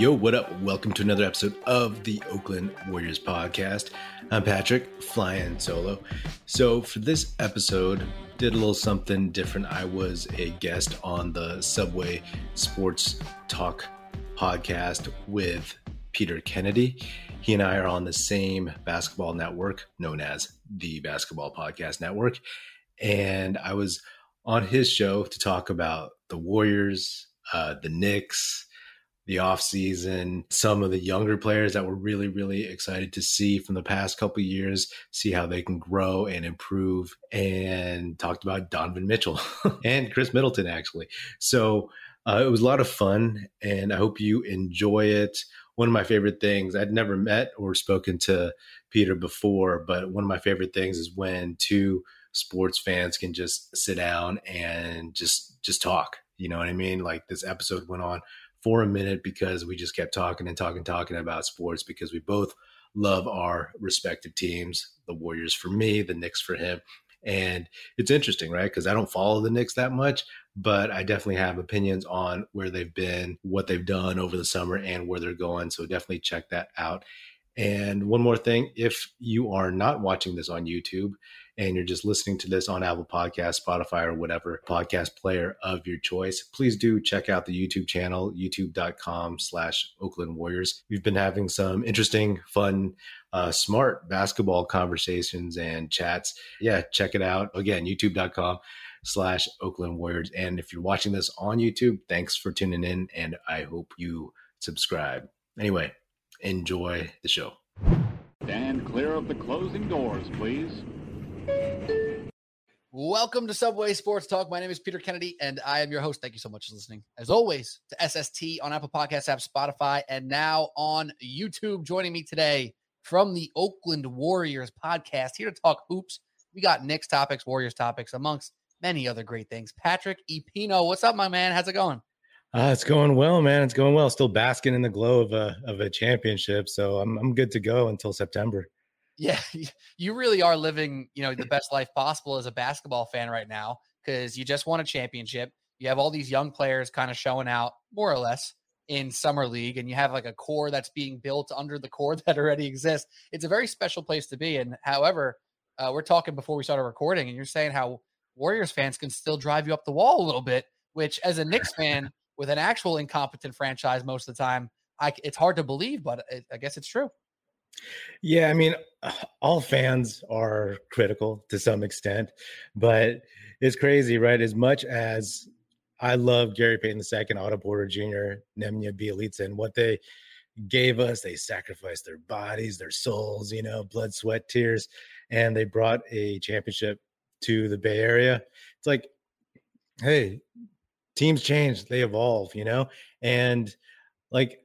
Yo, what up? Welcome to another episode of the Oakland Warriors podcast. I'm Patrick, flying solo. So, for this episode, did a little something different. I was a guest on the Subway Sports Talk podcast with Peter Kennedy. He and I are on the same basketball network known as the Basketball Podcast Network. And I was on his show to talk about the Warriors, uh, the Knicks, the offseason, some of the younger players that we're really, really excited to see from the past couple years, see how they can grow and improve, and talked about Donovan Mitchell and Khris Middleton, actually. So uh, it was a lot of fun, and I hope you enjoy it. One of my favorite things, I'd never met or spoken to Peter before, but one of my favorite things is when two sports fans can just sit down and just just talk you know what i mean like this episode went on for a minute because we just kept talking and talking, talking about sports because we both love our respective teams. The Warriors for me, the Knicks for him. And it's interesting, right? Because I don't follow the Knicks that much, but I definitely have opinions on where they've been, what they've done over the summer, and where they're going. So definitely check that out. And one more thing if you are not watching this on YouTube and you're just listening to this on Apple Podcast, Spotify, or whatever podcast player of your choice, please do check out the YouTube channel, youtube.com slash Oakland Warriors. We've been having some interesting, fun, uh, smart basketball conversations and chats. Yeah, check it out. Again, youtube.com slash Oakland Warriors. And if you're watching this on YouTube, thanks for tuning in and I hope you subscribe. Anyway, enjoy the show. Stand clear of the closing doors, please. Welcome to Subway Sports Talk. My name is Peter Kennedy, and I am your host. Thank you so much for listening, as always, to SST on Apple Podcasts app, Spotify, and now on YouTube. Joining me today from the Oakland Warriors podcast, here to talk hoops. We got Knicks topics, Warriors topics, amongst many other great things. Patrick Epino, what's up, my man? How's it going? Uh, it's going well, man. It's going well. Still basking in the glow of a of a championship, so I'm I'm good to go until September. Yeah, you really are living, you know, the best life possible as a basketball fan right now because you just won a championship. You have all these young players kind of showing out more or less in summer league and you have like a core that's being built under the core that already exists. It's a very special place to be and however, uh, we're talking before we started recording and you're saying how Warriors fans can still drive you up the wall a little bit, which as a Knicks fan with an actual incompetent franchise most of the time, I, it's hard to believe, but it, I guess it's true. Yeah, I mean, uh, all fans are critical to some extent, but it's crazy, right? As much as I love Gary Payton II, Otto Porter Jr., Nemanja Bjelica, and what they gave us, they sacrificed their bodies, their souls, you know, blood, sweat, tears, and they brought a championship to the Bay Area. It's like, hey, teams change, they evolve, you know, and like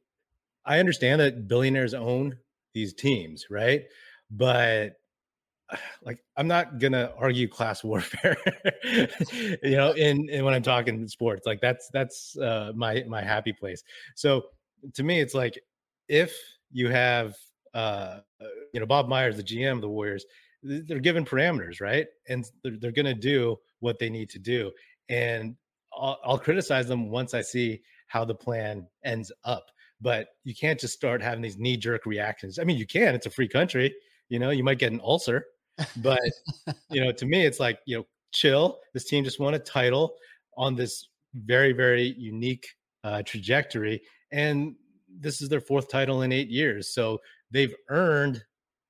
I understand that billionaires own these teams, right? But like I'm not gonna argue class warfare, you know, in, in when I'm talking sports. Like that's that's uh, my my happy place. So to me, it's like if you have uh, uh you know Bob Myers, the GM of the Warriors, they're given parameters, right? And they're, they're to do what they need to do. And I'll, I'll criticize them once I see how the plan ends up but you can't just start having these knee jerk reactions. I mean, you can, it's a free country, you know, you might get an ulcer, but you know, to me, it's like, you know, chill. This team just won a title on this very, very unique uh, trajectory. And this is their fourth title in eight years. So they've earned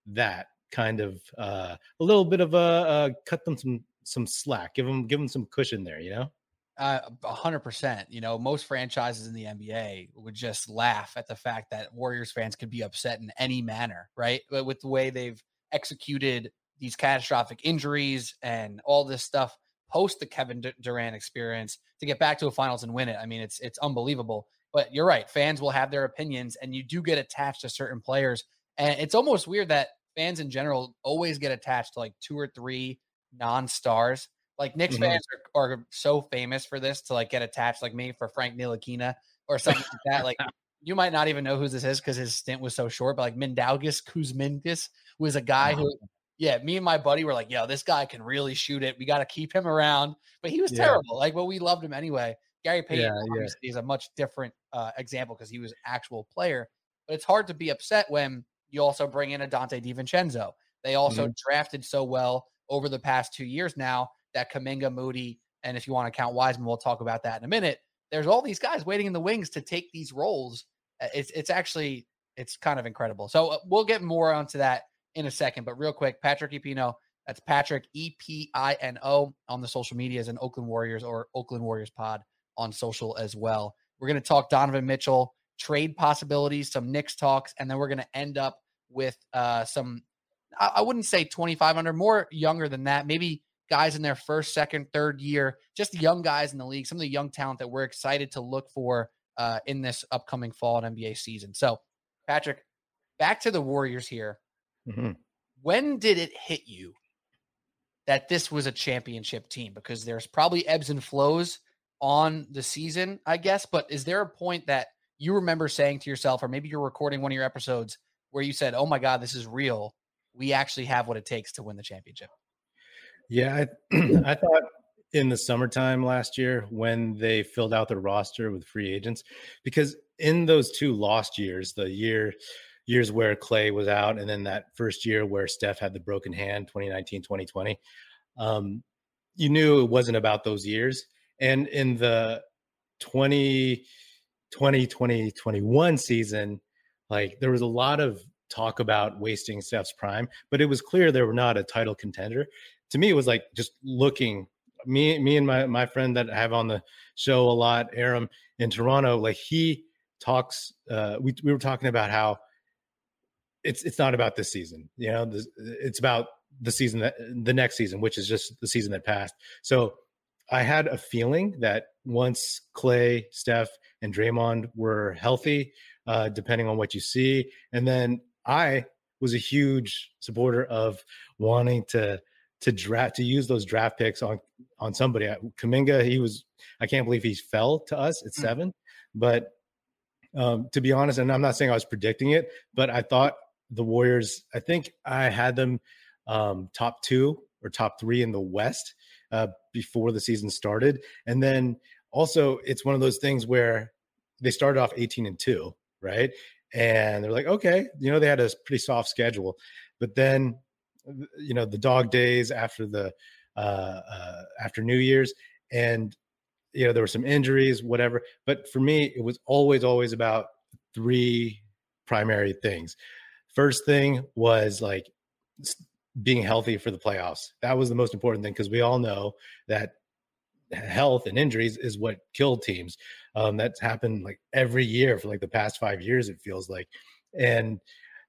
that kind of uh, a little bit of a uh, cut them some some slack, give them give them some cushion there, you know. Uh, a hundred percent. You know, most franchises in the NBA would just laugh at the fact that Warriors fans could be upset in any manner, right? But with the way they've executed these catastrophic injuries and all this stuff post the Kevin Durant experience to get back to a finals and win it. I mean, it's it's unbelievable. But you're right, fans will have their opinions, and you do get attached to certain players. And it's almost weird that fans in general always get attached to like two or three non-stars like Knicks mm-hmm. fans are, are, so famous for this to like get attached, like me for Frank Ntilikina or something like that. Like you might not even know who this is because his stint was so short, but like Mindaugas Kuzminskas was a guy who, yeah, me and my buddy were like, yo, this guy can really shoot it. We got to keep him around. But he was yeah. terrible. Like, but we loved him anyway. Gary Payton yeah, obviously yeah. is a much different uh, example because he was actual player. But it's hard to be upset when you also bring in a Donte DiVincenzo. They also mm-hmm. drafted so well over the past two years now that Kuminga, Moody, and if you want to count Wiseman, we'll talk about that in a minute. There's all these guys waiting in the wings to take these roles. Uh, it's it's actually it's kind of incredible. So uh, we'll get more onto that in a second. But real quick, Patrick Epino, that's Patrick E P I N O on the social medias and Oakland Warriors or Oakland Warriors Pod on social as well. We're going to talk Donovan Mitchell, trade possibilities, some Knicks talks, and then we're going to end up with uh, some. I, I wouldn't say 2,500, more younger than that. Maybe guys in their first, second, third year, just young guys in the league, some of the young talent that we're excited to look for uh, in this upcoming fall and NBA season. So, Patrick, back to the Warriors here. Mm-hmm. When did it hit you that this was a championship team? Because there's probably ebbs and flows on the season, I guess. But is there a point that you remember saying to yourself, or maybe you're recording one of your episodes where you said, "Oh my God, this is real. We actually have what it takes to win the championship." Yeah, I, I thought in the summertime last year when they filled out the roster with free agents, because in those two lost years, the year years where Clay was out, and then that first year where Steph had the broken hand, 2019, 2020, um, you knew it wasn't about those years. And in the 20, 2021 season, like there was a lot of talk about wasting Steph's prime, but it was clear they were not a title contender. To me, it was like just looking me, me and my my friend that I have on the show a lot, Aram in Toronto, like he talks. Uh, we we were talking about how it's it's not about this season, you know. This, it's about the season that the next season, which is just the season that passed. So I had a feeling that once Clay, Steph, and Draymond were healthy, uh, depending on what you see. And then I was a huge supporter of wanting to to draft to use those draft picks on on somebody. Kuminga, he was I can't believe he fell to us at hmm. seven. But um, to be honest, and I'm not saying I was predicting it, but I thought the Warriors. I think I had them um, top two or top three in the West uh, before the season started, and then also it's one of those things where they started off 18 and 2 right and they're like okay you know they had a pretty soft schedule but then you know the dog days after the uh, uh, after new year's and you know there were some injuries whatever but for me it was always always about three primary things first thing was like being healthy for the playoffs that was the most important thing because we all know that health and injuries is what killed teams. Um, that's happened like every year for like the past five years, it feels like. And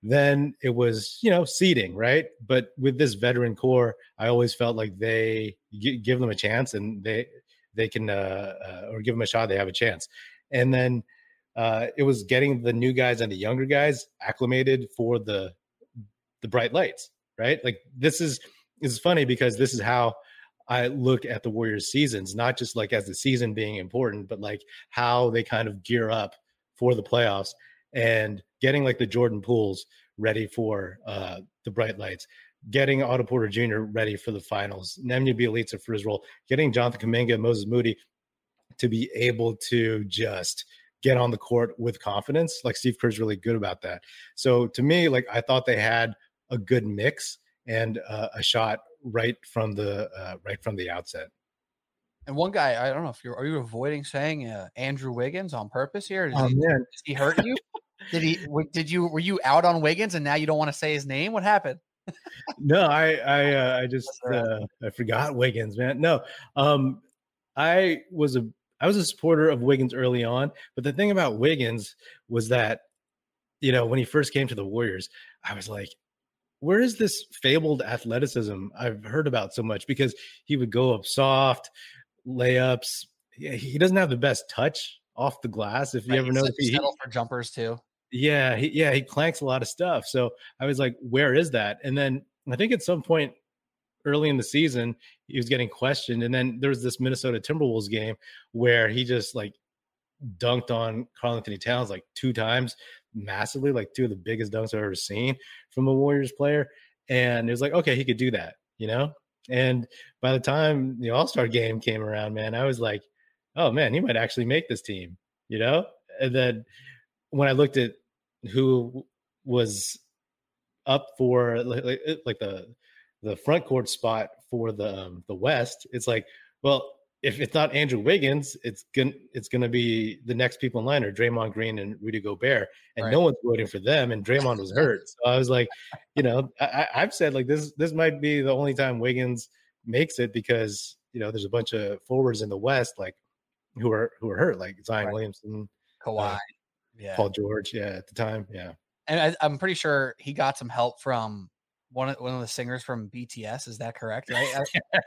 then it was, you know, seeding, right? But with this veteran core, I always felt like they give them a chance and they they can uh, uh, or give them a shot, they have a chance. And then uh, it was getting the new guys and the younger guys acclimated for the the bright lights, right? Like this is is funny because this is how I look at the Warriors seasons, not just like as the season being important, but like how they kind of gear up for the playoffs and getting like the Jordan Pooles ready for uh, the bright lights, getting Otto Porter Jr. ready for the finals, Nemanja for his role, getting Jonathan Kuminga and Moses Moody to be able to just get on the court with confidence. Like Steve Kerr's really good about that. So to me, like I thought they had a good mix and uh, a shot right from the uh, right from the outset. And one guy, I don't know if you're are you avoiding saying uh, Andrew Wiggins on purpose here? oh he, man, did he hurt you? did he? Did you? Were you out on Wiggins and now you don't want to say his name? What happened? no, I I uh, I just uh, I forgot Wiggins, man. No, um, I was a I was a supporter of Wiggins early on, but the thing about Wiggins was that you know when he first came to the Warriors, I was like, where is this fabled athleticism I've heard about so much? Because he would go up soft, layups. He doesn't have the best touch off the glass. If you right, ever know, he, he for jumpers too. Yeah, he, yeah, he clanks a lot of stuff. So I was like, where is that? And then I think at some point early in the season, he was getting questioned. And then there was this Minnesota Timberwolves game where he just like dunked on Karl-Anthony Towns like two times massively, like two of the biggest dunks I've ever seen from a Warriors player. And it was like, okay, he could do that, you know? And by the time the All Star game came around, man, I was like, oh man, he might actually make this team, you know? And then when I looked at who was up for like, like the the front court spot for the um, the West, it's like, well, if it's not Andrew Wiggins, it's gonna it's gonna be the next people in line are Draymond Green and Rudy Gobert, and right. no one's voting for them. And Draymond was hurt, so I was like, you know, I, I've said like this this might be the only time Wiggins makes it because you know there's a bunch of forwards in the West like who are who are hurt, like Zion right. Williamson, Kawhi, uh, yeah, Paul George, yeah, at the time, yeah. And I, am pretty sure he got some help from one of one of the singers from BTS. Is that correct? Right?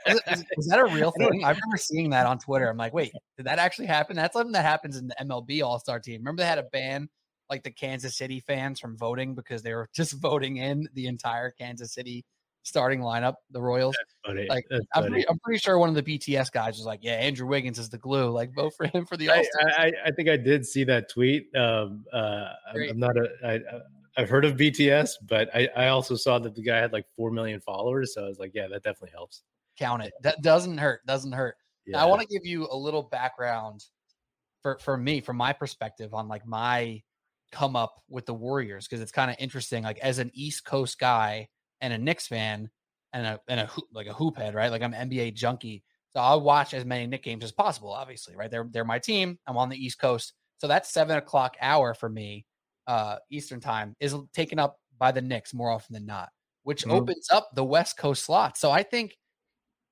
is, is, is, that a real thing? I remember seeing that on Twitter. I'm like, wait, did that actually happen? That's something that happens in the MLB All Star Team. Remember they had a ban like the Kansas City fans from voting because they were just voting in the entire Kansas City starting lineup, the Royals. Like I'm pretty, I'm pretty, sure one of the BTS guys was like, "Yeah, Andrew Wiggins is the glue. Like vote for him for the All Star." I, I, I, think I did see that tweet. Um, uh, I'm not a. I, I've heard of BTS, but I, I also saw that the guy had like four million followers. So I was like, yeah, that definitely helps. Count it. That doesn't hurt. Doesn't hurt. Yeah. Now, I want to give you a little background for for me, from my perspective, on like my come up with the Warriors because it's kind of interesting. Like as an East Coast guy and a Knicks fan and a and a like a hoop head, right? Like I'm NBA junkie, so I'll watch as many Knick games as possible. Obviously, right? They're they're my team. I'm on the East Coast, so that's seven o'clock hour for me, uh, Eastern time is taken up by the Knicks more often than not, which mm-hmm. opens up the West Coast slot. So I think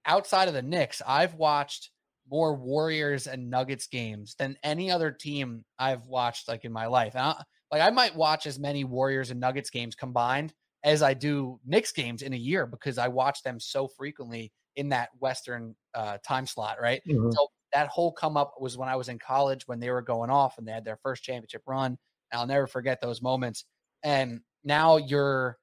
outside of the Knicks, I've watched more Warriors and Nuggets games than any other team I've watched like in my life. And I, like I might watch as many Warriors and Nuggets games combined as I do Knicks games in a year because I watch them so frequently in that Western uh, time slot, right? Mm-hmm. So that whole come up was when I was in college when they were going off and they had their first championship run. I'll never forget those moments. And now you're,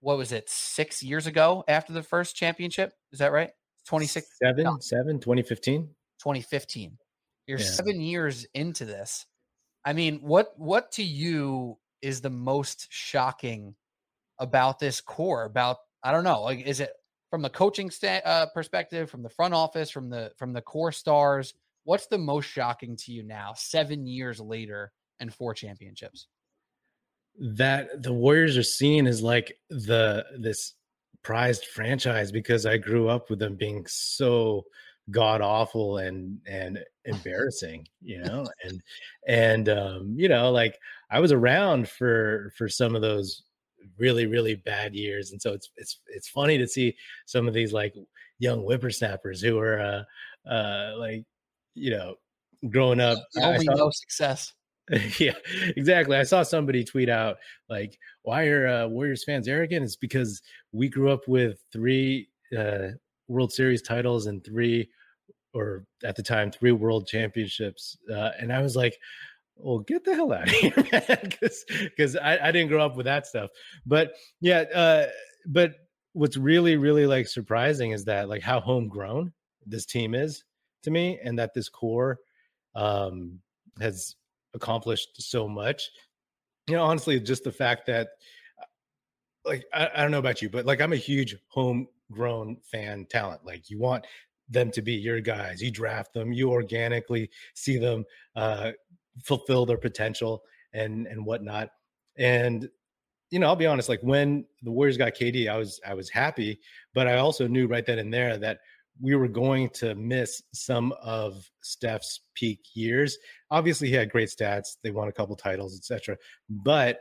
what was it, six years ago after the first championship? Is that right? 26 seven, no. seven, 2015. 2015. You're yeah. seven years into this. I mean, what what to you is the most shocking about this core? About I don't know, like is it from the coaching sta- uh, perspective, from the front office, from the from the core stars? What's the most shocking to you now, seven years later and four championships? That the Warriors are seen as like the this prized franchise because I grew up with them being so god awful and and embarrassing you know and and um you know like i was around for for some of those really really bad years and so it's it's it's funny to see some of these like young whippersnappers who are uh uh like you know growing up only saw, no success. Yeah exactly i saw somebody tweet out like why are uh, warriors fans arrogant? It's because we grew up with three uh world series titles and three or at the time three world championships uh, and i was like well, get the hell out of here, man, because I, I didn't grow up with that stuff. But yeah, uh, but what's really really like surprising is that like how homegrown this team is to me, and that this core um, has accomplished so much. You know, honestly, just the fact that like I, I don't know about you, but like I'm a huge homegrown fan talent. Like you want them to be your guys. You draft them, you organically see them uh, fulfill their potential and and whatnot. And you know, I'll be honest, like when the Warriors got KD, I was I was happy, but I also knew right then and there that we were going to miss some of Steph's peak years. Obviously, he had great stats; they won a couple titles, etc. But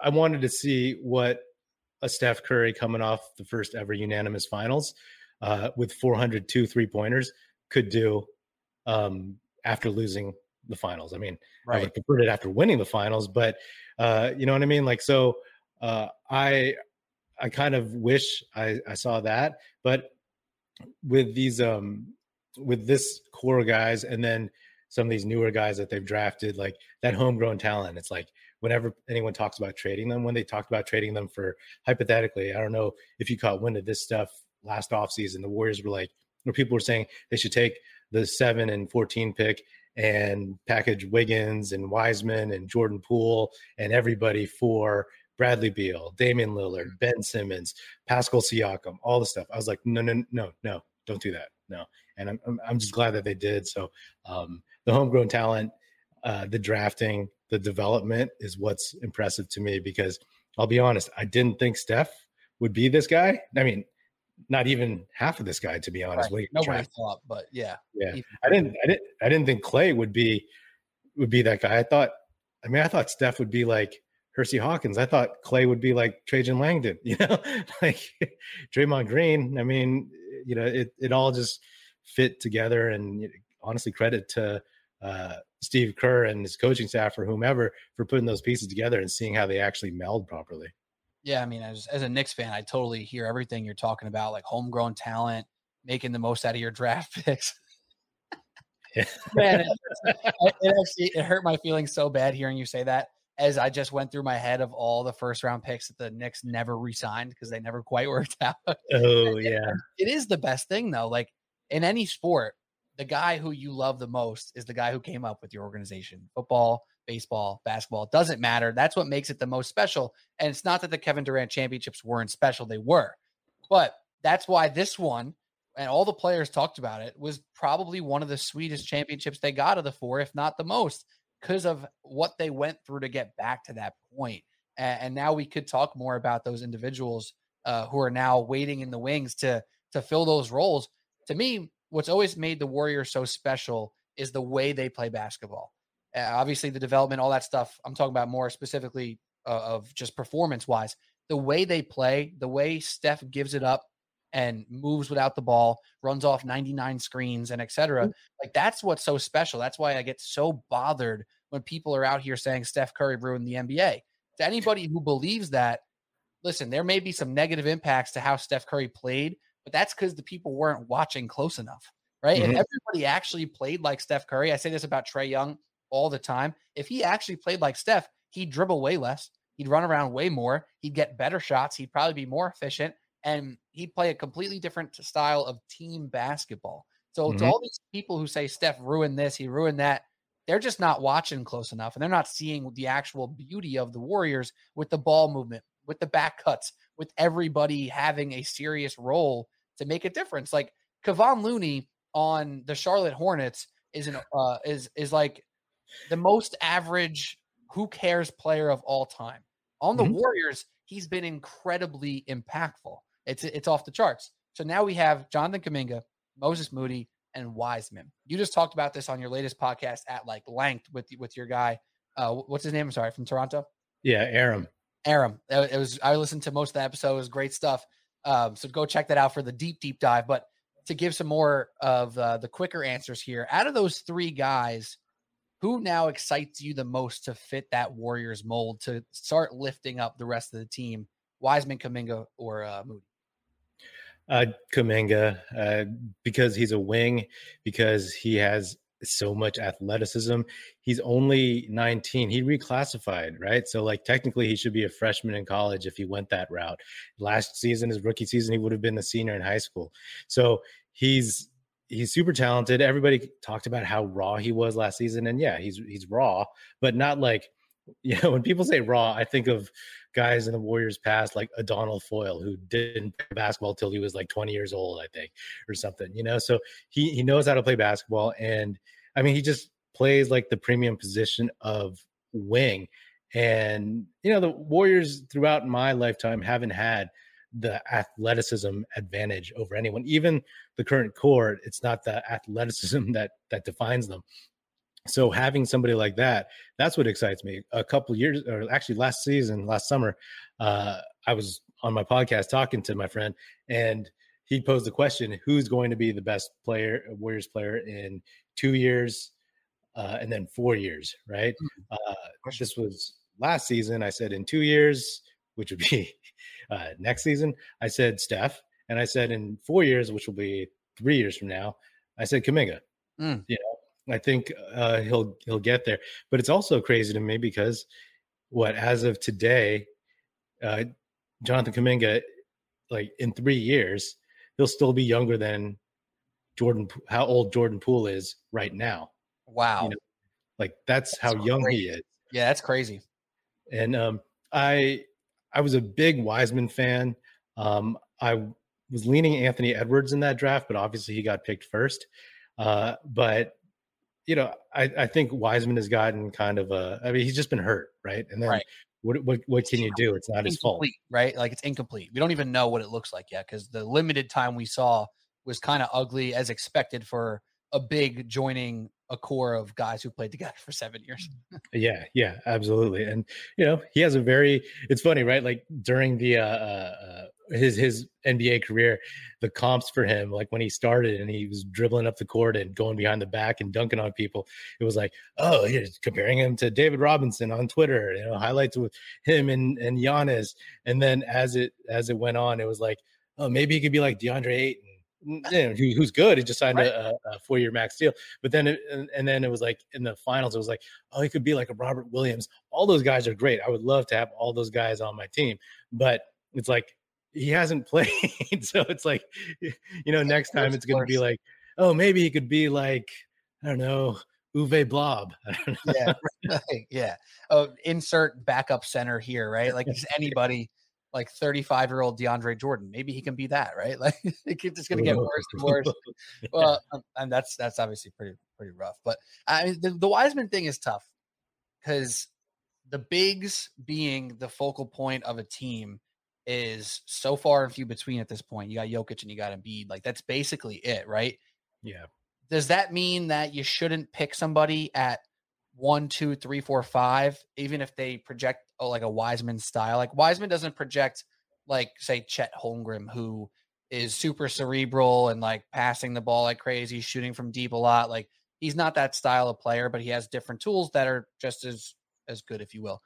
I wanted to see what a Steph Curry coming off the first ever unanimous finals uh, with 402 three pointers could do um, after losing the finals. I mean, right. I would preferred it after winning the finals, but uh, you know what I mean? Like, so uh, I I kind of wish I, I saw that, but with these um with this core guys and then some of these newer guys that they've drafted, like that homegrown talent, it's like whenever anyone talks about trading them, when they talked about trading them for hypothetically, I don't know if you caught wind of this stuff last offseason, the Warriors were like, where people were saying they should take the seven and 14 pick and package Wiggins and Wiseman and Jordan Poole and everybody for Bradley Beal, Damian Lillard, mm. Ben Simmons, Pascal Siakam, all the stuff. I was like, no, no, no, no, don't do that. No. and I'm I'm, I'm just glad that they did. So um, the homegrown talent, uh, the drafting, the development is what's impressive to me because I'll be honest, I didn't think Steph would be this guy. I mean, not even half of this guy, to be honest. Right. Nobody thought, but yeah, yeah. I didn't, I didn't, I didn't think Clay would be would be that guy. I thought, I mean, I thought Steph would be like Hersey Hawkins. I thought Clay would be like Trajan Langdon. You know, like Draymond Green. I mean, you know, it it all just fit together. And honestly, credit to uh, Steve Kerr and his coaching staff or whomever for putting those pieces together and seeing how they actually meld properly. Yeah, I mean, as as a Knicks fan, I totally hear everything you're talking about, like homegrown talent, making the most out of your draft picks. yeah. Man, it, it, actually it hurt my feelings so bad hearing you say that. As I just went through my head of all the first round picks that the Knicks never re-signed because they never quite worked out. Oh yeah, it is the best thing though. Like in any sport, the guy who you love the most is the guy who came up with your organization. Football, baseball, basketball, doesn't matter. That's what makes it the most special. And it's not that the Kevin Durant championships weren't special, they were. But that's why this one and all the players talked about it was probably one of the sweetest championships they got of the four, if not the most, because of what they went through to get back to that point. And, now we could talk more about those individuals uh, who are now waiting in the wings to to fill those roles. To me, what's always made the Warriors so special is the way they play basketball. Uh, obviously, the development, all that stuff. I'm talking about more specifically uh, of just performance wise. The way they play, the way Steph gives it up and moves without the ball, runs off 99 screens and etc. Mm. Like that's what's so special. That's why I get so bothered when people are out here saying Steph Curry ruined the NBA. To anybody who believes that, listen, there may be some negative impacts to how Steph Curry played, but that's because the people weren't watching close enough, right? Mm-hmm. If everybody actually played like Steph Curry, I say this about Trae Young all the time. If he actually played like Steph, he'd dribble way less. He'd run around way more. He'd get better shots. He'd probably be more efficient and he'd play a completely different style of team basketball. So mm-hmm. to all these people who say Steph ruined this, he ruined that, they're just not watching close enough and they're not seeing the actual beauty of the Warriors with the ball movement, with the back cuts, with everybody having a serious role to make a difference. Like Kevon Looney on the Charlotte Hornets is an uh, is is like the most average who cares player of all time. On the mm-hmm. Warriors, he's been incredibly impactful. It's it's off the charts. So now we have Jonathan Kuminga, Moses Moody, and Wiseman. You just talked about this on your latest podcast at like length with with your guy. Uh, what's his name? I'm sorry, from Toronto. Yeah, Aram. Aram. It was. I listened to most of the episode. It was great stuff. Um, so go check that out for the deep, deep dive. But to give some more of uh, the quicker answers here, out of those three guys, who now excites you the most to fit that Warriors mold to start lifting up the rest of the team? Wiseman, Kuminga, or uh, Moody? Uh, Kuminga, uh, because he's a wing, because he has so much athleticism. He's only 19. He reclassified, right? So like technically he should be a freshman in college if he went that route. Last season, his rookie season, he would have been a senior in high school. So he's he's super talented. Everybody talked about how raw he was last season, and yeah, he's he's raw, but not like you know when people say raw, I think of guys in the Warriors past like Adonal Foyle who didn't play basketball till he was like 20 years old, I think, or something. You know, so he he knows how to play basketball, and I mean he just plays like the premium position of wing. And you know the Warriors throughout my lifetime haven't had the athleticism advantage over anyone. Even the current core, it's not the athleticism that that defines them. So having somebody like that, that's what excites me. A couple years, or actually last season, last summer, uh, I was on my podcast talking to my friend, and he posed the question: Who's going to be the best player, Warriors player, in two years, uh, and then four years? Right. Hmm. Uh, this was last season. I said in two years, which would be uh, next season. I said Steph, and I said in four years, which will be three years from now, I said Kuminga. Mm. You know, I think uh, he'll he'll get there. But it's also crazy to me because what as of today, uh, Jonathan Kuminga, like in three years, he'll still be younger than Jordan. How old Jordan Poole is right now? Wow, you know, like that's, that's how crazy. young he is. Yeah, that's crazy. And um, I I was a big Wiseman fan. Um, I was leaning Anthony Edwards in that draft, but obviously he got picked first. Uh, but you know, I, I think Wiseman has gotten kind of a. I mean, he's just been hurt, right? And then right. what what what can you do? It's not his fault, right? Like it's incomplete. We don't even know what it looks like yet because the limited time we saw was kind of ugly as expected for a big joining a core of guys who played together for seven years. yeah, yeah, absolutely. And you know, he has a very. It's funny, right? Like during the uh, uh, uh his his NBA career, the comps for him, like when he started and he was dribbling up the court and going behind the back and dunking on people, it was like, oh, he's comparing him to David Robinson on Twitter, you know, highlights with him and and Giannis. And then as it as it went on, it was like, oh, maybe he could be like DeAndre Ayton you know, who, who's good. He just signed right. a, a four year max deal. But then, it, and, and, then it was like in the finals, it was like, oh, he could be like a Robert Williams. All those guys are great. I would love to have all those guys on my team. But it's like he hasn't played, so it's like, you know, next time it's going to be like, oh, maybe he could be like, I don't know, Uwe Blab. yeah, right, yeah. Oh, insert backup center here, right? Like just anybody like 35 year old DeAndre Jordan. Maybe he can be that, right? Like it's just going to get worse and worse. well, um, and that's that's obviously pretty pretty rough. But I mean, the, the Wiseman thing is tough because the bigs being the focal point of a team is so far and few between at this point. You got Jokic and you got Embiid. Like that's basically it, right? Yeah. Does that mean that you shouldn't pick somebody at one, two, three, four, five, even if they project oh, like a Wiseman style. Like Wiseman doesn't project like say Chet Holmgren, who is super cerebral and like passing the ball like crazy, shooting from deep a lot. Like he's not that style of player, but he has different tools that are just as as good, if you will.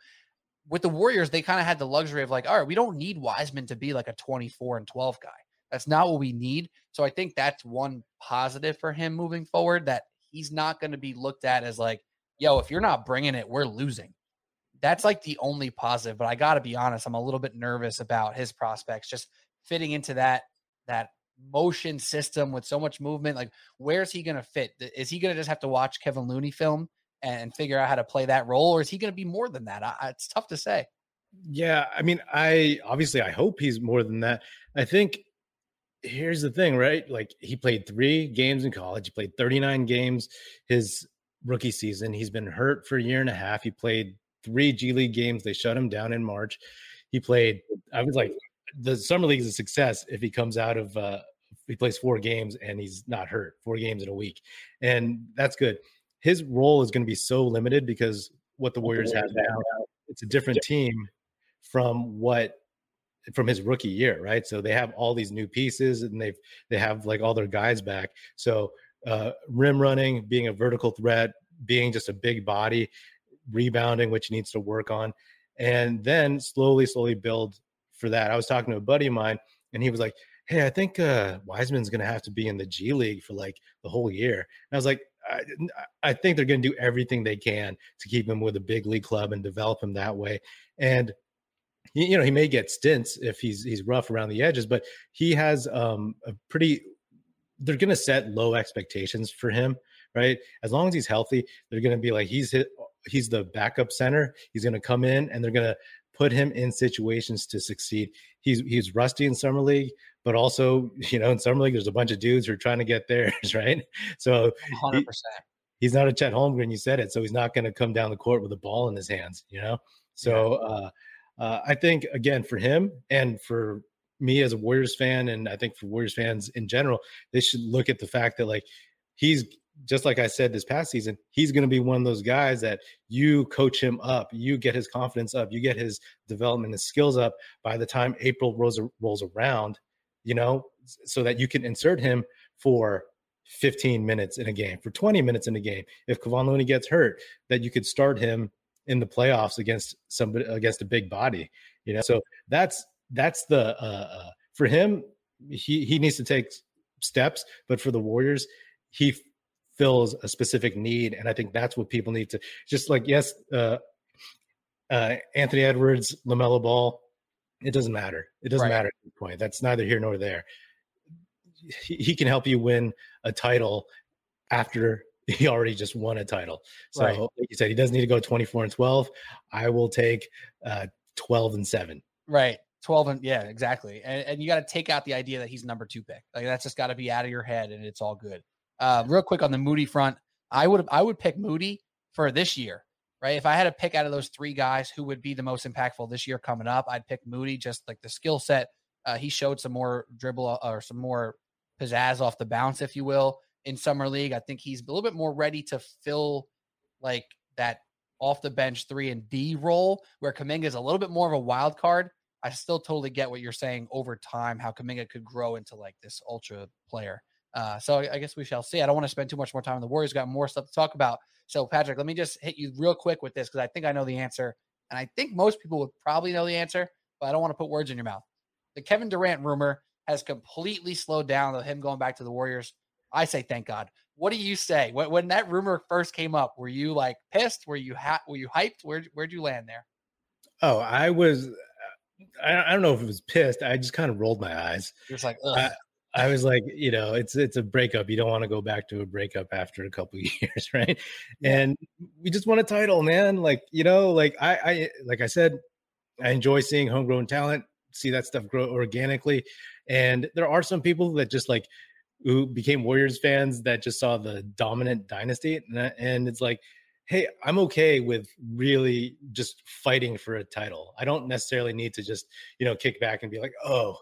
With the Warriors, they kind of had the luxury of like, all right, we don't need Wiseman to be like a 24 and 12 guy. That's not what we need. So I think that's one positive for him moving forward that he's not going to be looked at as like yo, if you're not bringing it, we're losing. That's like the only positive. But I got to be honest, I'm a little bit nervous about his prospects just fitting into that that motion system with so much movement. Like, where's he going to fit? Is he going to just have to watch Kevin Looney film and figure out how to play that role, or is he going to be more than that? I, it's tough to say. Yeah, I mean, I obviously I hope he's more than that. I think here's the thing, right? Like he played three games in college. He played 39 games. His rookie season. He's been hurt for a year and a half. He played three G League games. They shut him down in March. He played, I was like, the summer league is a success if he comes out of, uh, he plays four games and he's not hurt, four games in a week. And that's good. His role is going to be so limited because what the Warriors have now, it's a different team from what from his rookie year, right? So they have all these new pieces and they've they have like all their guys back. So uh, rim running, being a vertical threat, being just a big body, rebounding, which he needs to work on, and then slowly, slowly build for that. I was talking to a buddy of mine, and he was like, "Hey, I think uh, Wiseman's going to have to be in the G League for like the whole year." And I was like, I, I think they're going to do everything they can to keep him with a big league club and develop him that way. And you know, he may get stints if he's he's rough around the edges, but he has um, a pretty they're going to set low expectations for him, right? As long as he's healthy, they're going to be like he's hit, he's the backup center. He's going to come in and they're going to put him in situations to succeed. He's he's rusty in summer league, but also you know in summer league there's a bunch of dudes who are trying to get theirs, right? So 100%. He, he's not a Chet Holmgren, you said it, so he's not going to come down the court with a ball in his hands, you know. So yeah. uh, uh, I think again for him and for me as a Warriors fan, and I think for Warriors fans in general, they should look at the fact that like he's just like I said this past season, he's going to be one of those guys that you coach him up, you get his confidence up, you get his development and skills up by the time April rolls, rolls around, you know, so that you can insert him for 15 minutes in a game, for 20 minutes in a game. If Kevon Looney gets hurt, that you could start him in the playoffs against somebody against a big body, you know. So that's that's the uh, uh, for him. He he needs to take steps, but for the Warriors, he fills a specific need, and I think that's what people need to just like. Yes, uh, uh, Anthony Edwards, Lamelo Ball. It doesn't matter. It doesn't right. matter at this point. That's neither here nor there. He, he can help you win a title after he already just won a title. So, right. like you said, he doesn't need to go 24 and 12. I will take uh, 12 and 7. Right. 12 and yeah, exactly. And, and you got to take out the idea that he's number two pick. Like that's just got to be out of your head and it's all good. Uh, real quick on the Moody front, I would I would pick Moody for this year, right? If I had to pick out of those three guys who would be the most impactful this year coming up, I'd pick Moody. Just like the skill set, uh, he showed some more dribble uh, or some more pizzazz off the bounce, if you will, in summer league. I think he's a little bit more ready to fill like that off the bench three and D role, where Kuminga is a little bit more of a wild card. I still totally get what you're saying over time, how Kuminga could grow into like this ultra player. Uh, so I, I, guess we shall see. I don't want to spend too much more time on the Warriors. Got more stuff to talk about. So Patrick, let me just hit you real quick with this because I think I know the answer, and I think most people would probably know the answer, but I don't want to put words in your mouth. The Kevin Durant rumor has completely slowed down of him going back to the Warriors. I say thank God. What do you say when, when that rumor first came up? Were you like pissed? Were you ha- were you hyped? Where where'd you land there? Oh, I was. I, I don't know if it was pissed. I just kind of rolled my eyes. Just like, I, I, was like, you know, it's it's a breakup. You don't want to go back to a breakup after a couple years, right? Yeah. And we just won a title, man. Like, you know, like I, I like I said, I enjoy seeing homegrown talent, see that stuff grow organically. And there are some people that just like who became Warriors fans that just saw the dominant dynasty. And it's like, hey, I'm okay with really just fighting for a title. I don't necessarily need to just, you know, kick back and be like, oh,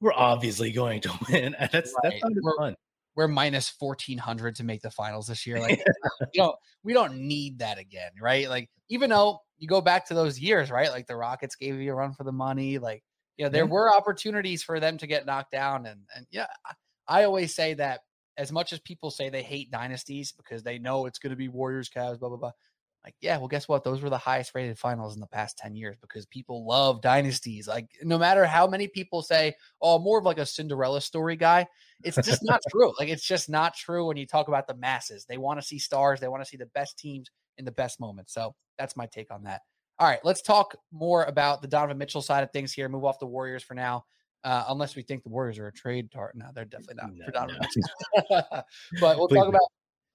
we're obviously going to win. That's right. that's we're, fun. We're minus fourteen hundred to make the finals this year. Like, you know, we don't need that again, right? Like, even though you go back to those years, right? Like the Rockets gave you a run for the money. Like, you know, there yeah. were opportunities for them to get knocked down, and and yeah, I always say that as much as people say they hate dynasties because they know it's going to be Warriors, Cavs, blah blah blah. Like, yeah, well, guess what? Those were the highest rated finals in the past 10 years because people love dynasties. Like, no matter how many people say, oh, more of like a Cinderella story guy, it's just not true. Like, it's just not true when you talk about the masses. They want to see stars, they want to see the best teams in the best moments. So that's my take on that. All right, let's talk more about the Donovan Mitchell side of things here. Move off the Warriors for now uh, unless we think the Warriors are a trade target. No, they're definitely not no, predominantly. No. but we'll Please talk about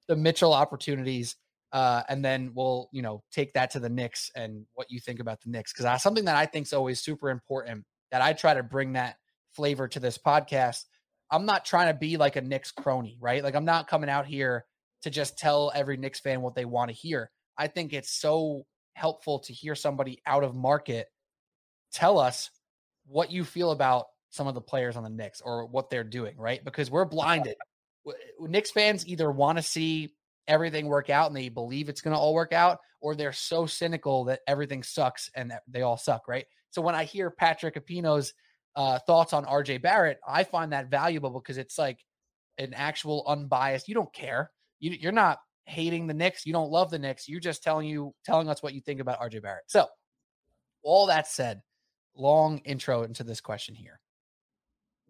the Mitchell opportunities, uh, and then we'll you know take that to the Knicks and what you think about the Knicks because that's something that I think is always super important that I try to bring that flavor to this podcast. I'm not trying to be like a Knicks crony, right? Like I'm not coming out here to just tell every Knicks fan what they want to hear. I think it's so helpful to hear somebody out of market tell us what you feel about some of the players on the Knicks or what they're doing, right? Because we're blinded. Knicks fans either want to see everything work out and they believe it's going to all work out, or they're so cynical that everything sucks and they all suck, right? So when I hear Patrick Epino's uh, thoughts on RJ Barrett, I find that valuable because it's like an actual unbiased. You don't care. You, you're not hating the Knicks. You don't love the Knicks. You're just telling you telling us what you think about RJ Barrett. So, all that said, long intro into this question here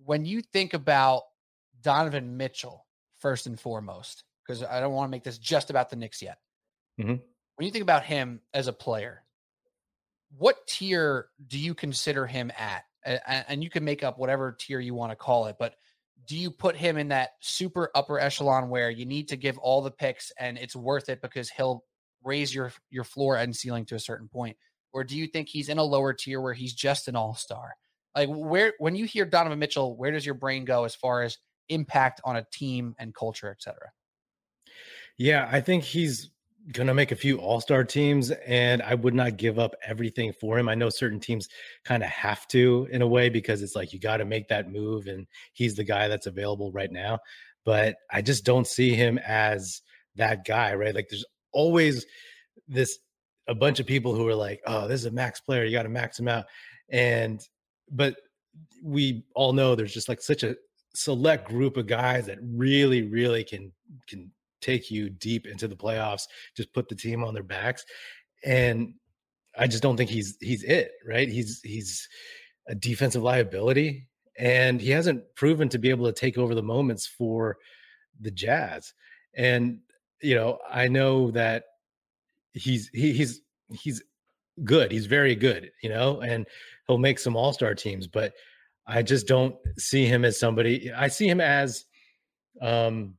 when you think about Donovan Mitchell, first and foremost, because I don't want to make this just about the Knicks yet. Mm-hmm. When you think about him as a player, what tier do you consider him at? And you can make up whatever tier you want to call it, but do you put him in that super upper echelon where you need to give all the picks and it's worth it because he'll raise your your floor and ceiling to a certain point? Or do you think he's in a lower tier where he's just an all-star? Like where when you hear Donovan Mitchell, where does your brain go as far as impact on a team and culture, et cetera? Yeah, I think he's gonna make a few all-star teams and I would not give up everything for him. I know certain teams kind of have to in a way because it's like you got to make that move and he's the guy that's available right now. But I just don't see him as that guy, right? Like there's always this a bunch of people who are like, "Oh, this is a max player. You got to max him out." And but we all know there's just like such a select group of guys that really, really can can take you deep into the playoffs, just put the team on their backs. And I just don't think he's he's it, right? He's he's a defensive liability and he hasn't proven to be able to take over the moments for the Jazz. And you know, I know that he's he, he's he's good. He's very good, you know, and he'll make some all star teams, but I just don't see him as somebody. I see him as, um,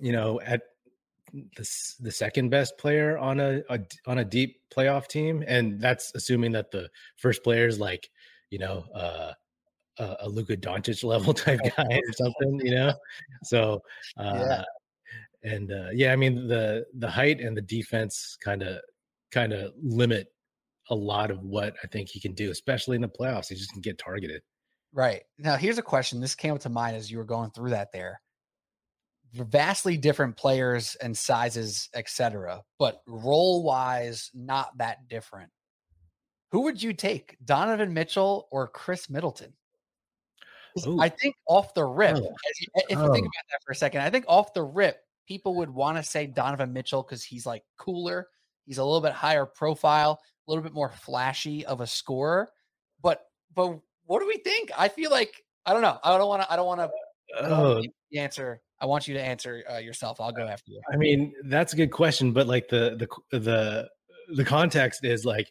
you know, at the the second best player on a, a on a deep playoff team, and that's assuming that the first player is like you know, uh, a, a Luka Doncic level type guy or something, you know. So, uh, yeah. and uh, yeah, I mean the the height and the defense kind of kind of limit a lot of what I think he can do, especially in the playoffs. He just can get targeted. Right now, here's a question. This came to mind as you were going through that. There, vastly different players and sizes, etc. But role wise, not that different. Who would you take, Donovan Mitchell or Khris Middleton? Ooh. I think off the rip, oh. if you oh. think about that for a second, I think off the rip, people would want to say Donovan Mitchell because he's like cooler. He's a little bit higher profile, a little bit more flashy of a scorer. But but what do we think? I feel like I don't know. I don't want to. I don't want to. Oh. The answer. I want you to answer uh, yourself. I'll go after you. I mean, that's a good question, but like the the the the context is like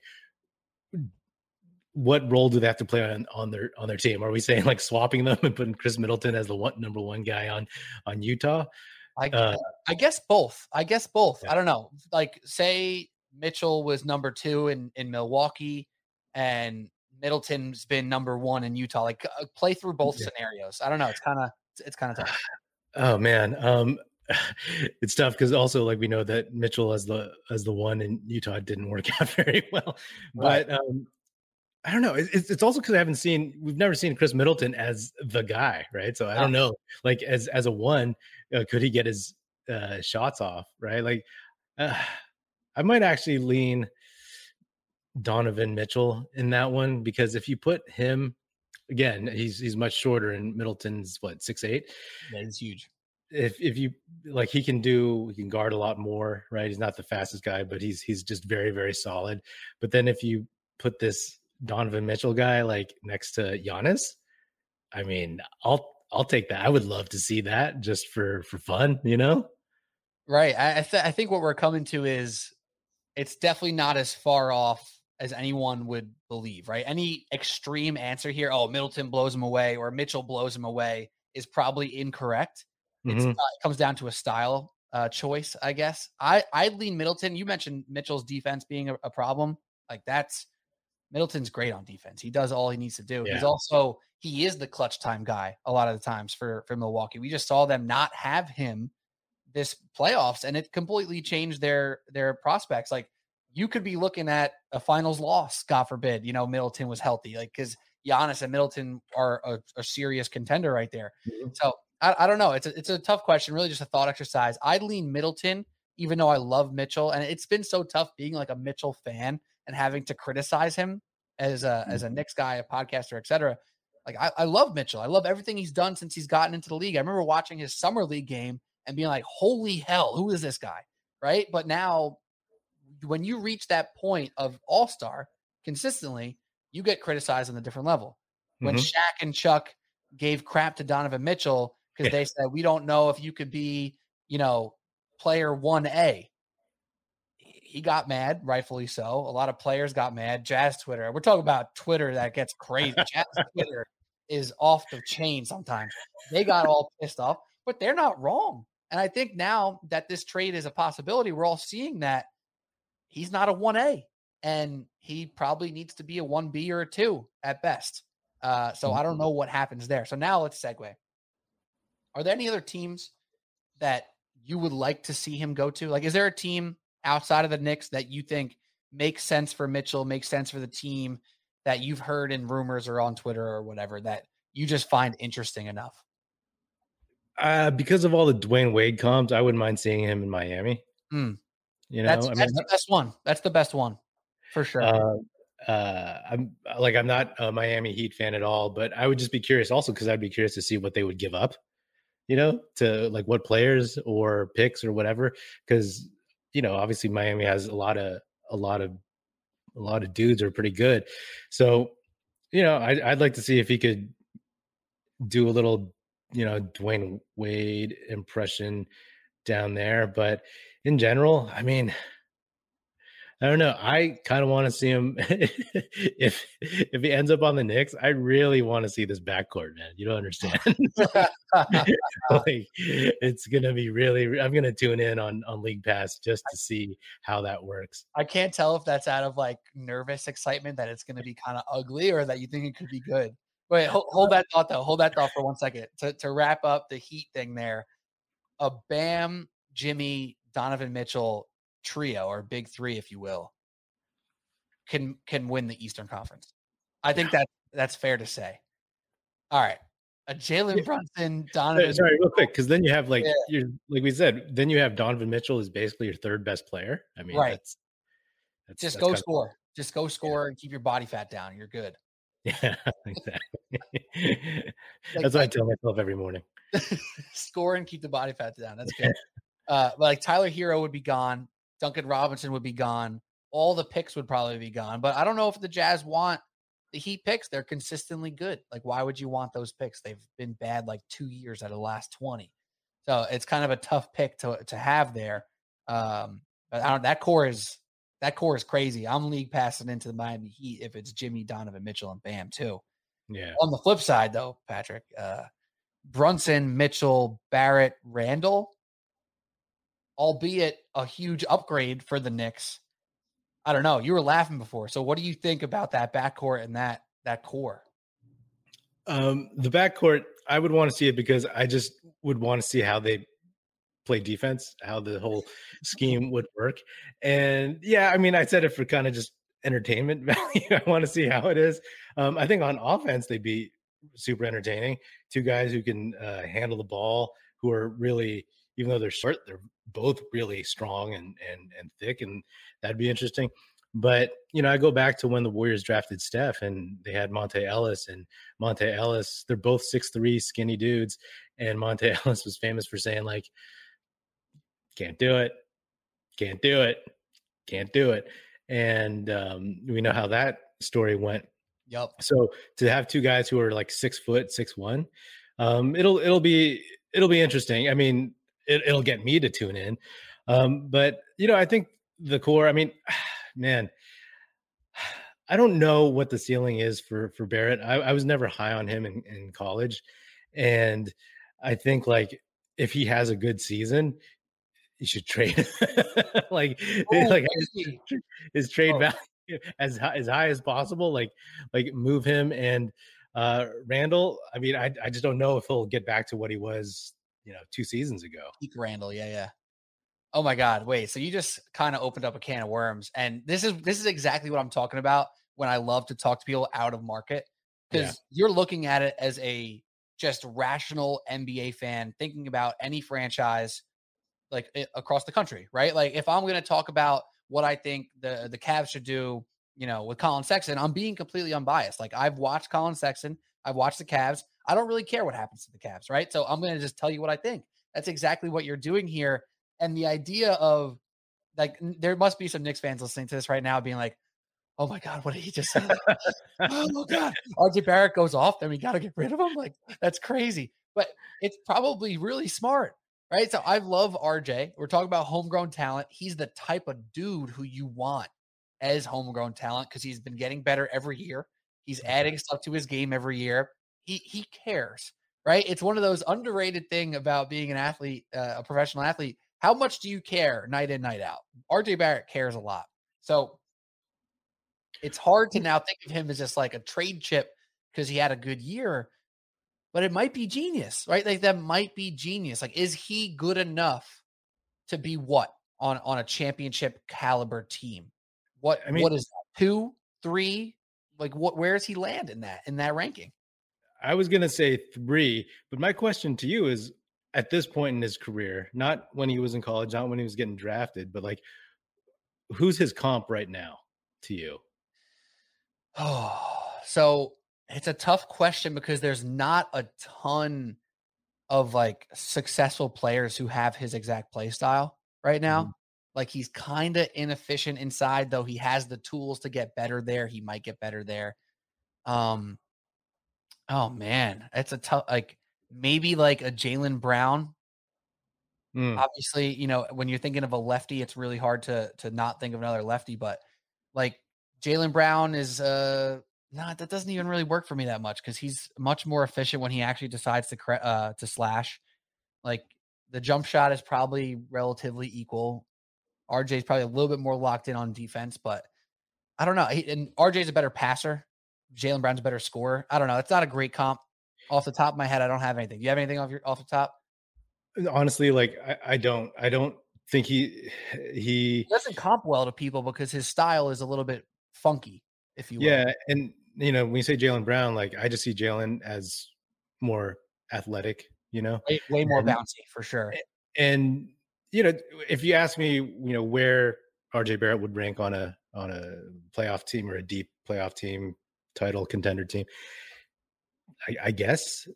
what role do they have to play on on their on their team? Are we saying like swapping them and putting Khris Middleton as the one number one guy on on Utah? I uh, I guess both. I guess both. Yeah. I don't know. Like say Mitchell was number two in in Milwaukee, and Middleton's been number one in Utah. Like uh, play through both yeah. scenarios. I don't know. It's kind of it's kind of tough. Oh man, um, it's tough because also like we know that Mitchell as the as the one in Utah didn't work out very well, right. but um, I don't know. It's, it's also because I haven't seen, we've never seen Khris Middleton as the guy, right? So I don't know. Like as as a one, uh, could he get his uh, shots off, right? Like uh, I might actually lean Donovan Mitchell in that one because if you put him again, he's he's much shorter, and Middleton's what six eight. That is huge. If if you like, he can do he can guard a lot more, right? He's not the fastest guy, but he's he's just very very solid. But then if you put this Donovan Mitchell guy like next to Giannis, I mean, I'll I'll take that. I would love to see that just for for fun, you know. Right. I th- I think what we're coming to is it's definitely not as far off as anyone would believe, right? Any extreme answer here, oh, Middleton blows him away or Mitchell blows him away, is probably incorrect. Mm-hmm. Uh, it comes down to a style uh, choice, I guess. I I lean Middleton. You mentioned Mitchell's defense being a, a problem. Like that's Middleton's great on defense. He does all he needs to do. Yeah. He's also he is the clutch time guy a lot of the times for for Milwaukee. We just saw them not have him this playoffs, and it completely changed their their prospects. Like you could be looking at a finals loss, God forbid. You know, Middleton was healthy, like because Giannis and Middleton are a, a serious contender right there. Mm-hmm. So I, I don't know. It's a, it's a tough question. Really, just a thought exercise. I'd lean Middleton, even though I love Mitchell, and it's been so tough being like a Mitchell fan and having to criticize him as a mm-hmm. as a Knicks guy, a podcaster, etc. Like I, I love Mitchell. I love everything he's done since he's gotten into the league. I remember watching his summer league game and being like, "Holy hell, who is this guy?" Right? But now, when you reach that point of All Star consistently, you get criticized on a different level. When mm-hmm. Shaq and Chuck gave crap to Donovan Mitchell because they said we don't know if you could be, you know, player one A he got mad, rightfully so. A lot of players got mad. Jazz Twitter. We're talking about Twitter that gets crazy. Jazz Twitter is off the chain sometimes. They got all pissed off, but they're not wrong. And I think now that this trade is a possibility, we're all seeing that he's not a 1A and he probably needs to be a 1B or a 2 at best. Uh, so I don't mm-hmm. know what happens there. So now let's segue. Are there any other teams that you would like to see him go to? Like, is there a team outside of the Knicks that you think makes sense for Mitchell, makes sense for the team that you've heard in rumors or on Twitter or whatever that you just find interesting enough? Uh, because of all the Dwyane Wade comps, I wouldn't mind seeing him in Miami. Mm. You know, that's, I mean, that's the best one. That's the best one for sure. Uh, uh, I'm like I'm not a Miami Heat fan at all, but I would just be curious also because I'd be curious to see what they would give up, you know, to like what players or picks or whatever. Because you know, obviously Miami has a lot of a lot of a lot of dudes are pretty good. So, you know, I, would like to see if he could do a little, you know, Dwyane Wade impression down there. But in general, I mean, I don't know. I kind of want to see him if if he ends up on the Knicks. I really want to see this backcourt, man. You don't understand. like it's gonna be really. I'm gonna tune in on on League Pass just to see how that works. I can't tell if that's out of like nervous excitement that it's gonna be kind of ugly, or that you think it could be good. Wait, hold, hold that thought though. Hold that thought for one second. To to wrap up the Heat thing there, a Bam, Jimmy, Donovan Mitchell trio or big three, if you will, can can win the Eastern Conference. I think that that's fair to say. All right. A Jalen Brunson, Donovan. Sorry, real quick, because then you have like yeah. you're like we said, then you have Donovan Mitchell is basically your third best player. I mean, right. that's, that's just that's go score. Of, just go score yeah. and keep your body fat down. You're good. Yeah, exactly. like, that's what I tell myself every morning. score and keep the body fat down. That's good. uh, like Tyler Herro would be gone. Duncan Robinson would be gone. All the picks would probably be gone. But I don't know if the Jazz want the Heat picks. They're consistently good. Like, why would you want those picks? They've been bad like two years out of the last 20. So it's kind of a tough pick to to have there. Um, but I don't that core is that core is crazy. I'm league passing into the Miami Heat if it's Jimmy, Donovan Mitchell, and Bam too. Yeah. On the flip side, though, Patrick, uh, Brunson, Mitchell, Barrett, Randle, albeit a huge upgrade for the Knicks. I don't know. You were laughing before. So what do you think about that backcourt and that that core? Um, the backcourt, I would want to see it because I just would want to see how they play defense, how the whole scheme would work. And yeah, I mean, I said it for kind of just entertainment value. I want to see how it is. Um, I think on offense, they'd be super entertaining. Two guys who can uh, handle the ball, who are really even though they're short, they're both really strong and and and thick, and that'd be interesting. But you know, I go back to when the Warriors drafted Steph, and they had Monta Ellis, and Monta Ellis. They're both six three, skinny dudes, and Monta Ellis was famous for saying like, "Can't do it, can't do it, can't do it," and um, we know how that story went. Yep. So to have two guys who are like six foot, six one, um, it'll it'll be it'll be interesting. I mean, it, will get me to tune in. Um, but you know, I think the core. I mean, man, I don't know what the ceiling is for for Barrett. I, I was never high on him in, in college, and I think like if he has a good season, you should trade like oh, like his, trade oh. value as high, as high as possible. Like like move him and uh Randle. I mean, I I just don't know if he'll get back to what he was you know two seasons ago. Peak Randle, yeah, yeah. Oh my God! Wait, so you just kind of opened up a can of worms, and this is this is exactly what I'm talking about when I love to talk to people out of market because yeah. you're looking at it as a just rational NBA fan thinking about any franchise like eh, across the country, right? Like if I'm going to talk about what I think the the Cavs should do, you know, with Collin Sexton, I'm being completely unbiased. Like I've watched Collin Sexton, I've watched the Cavs. I don't really care what happens to the Cavs, right? So I'm going to just tell you what I think. That's exactly what you're doing here. And the idea of like, there must be some Knicks fans listening to this right now being like, oh my God, what did he just say? oh my God, RJ Barrett goes off, then we got to get rid of him. Like, that's crazy. But it's probably really smart, right? So I love RJ. We're talking about homegrown talent. He's the type of dude who you want as homegrown talent because he's been getting better every year. He's adding stuff to his game every year he he cares, right? It's one of those underrated thing about being an athlete, uh, a professional athlete. How much do you care night in night out? RJ Barrett cares a lot. So it's hard to now think of him as just like a trade chip because he had a good year, but it might be genius, right? Like that might be genius. Like, is he good enough to be what on on a championship caliber team? What I mean, what is that? Two, three? Like, what? Where does he land in that in that ranking? I was gonna say three, but my question to you is: at this point in his career, not when he was in college, not when he was getting drafted, but like, who's his comp right now to you? Oh, so it's a tough question because there's not a ton of like successful players who have his exact play style right now. Mm-hmm. Like he's kind of inefficient inside, though he has the tools to get better there. He might get better there. Um, Oh man, it's a tough. Like maybe like a Jaylen Brown. Mm. Obviously, you know, when you're thinking of a lefty, it's really hard to to not think of another lefty, but like Jaylen Brown is uh no, that doesn't even really work for me that much because he's much more efficient when he actually decides to cre- uh to slash. Like the jump shot is probably relatively equal. RJ is probably a little bit more locked in on defense, but I don't know. He, and RJ is a better passer. Jaylen Brown's a better scorer. I don't know. It's not a great comp. Off the top of my head, I don't have anything. Do you have anything off your off the top? Honestly, like I, I don't I don't think he he He doesn't comp well to people because his style is a little bit funky, if you will. yeah, and you know when you say Jaylen Brown, like I just see Jaylen as more athletic, you know, way, way more And- bouncy for sure. and you know if you ask me, you know where RJ Barrett would rank on a on a playoff team or a deep playoff team, title contender team, I, I guess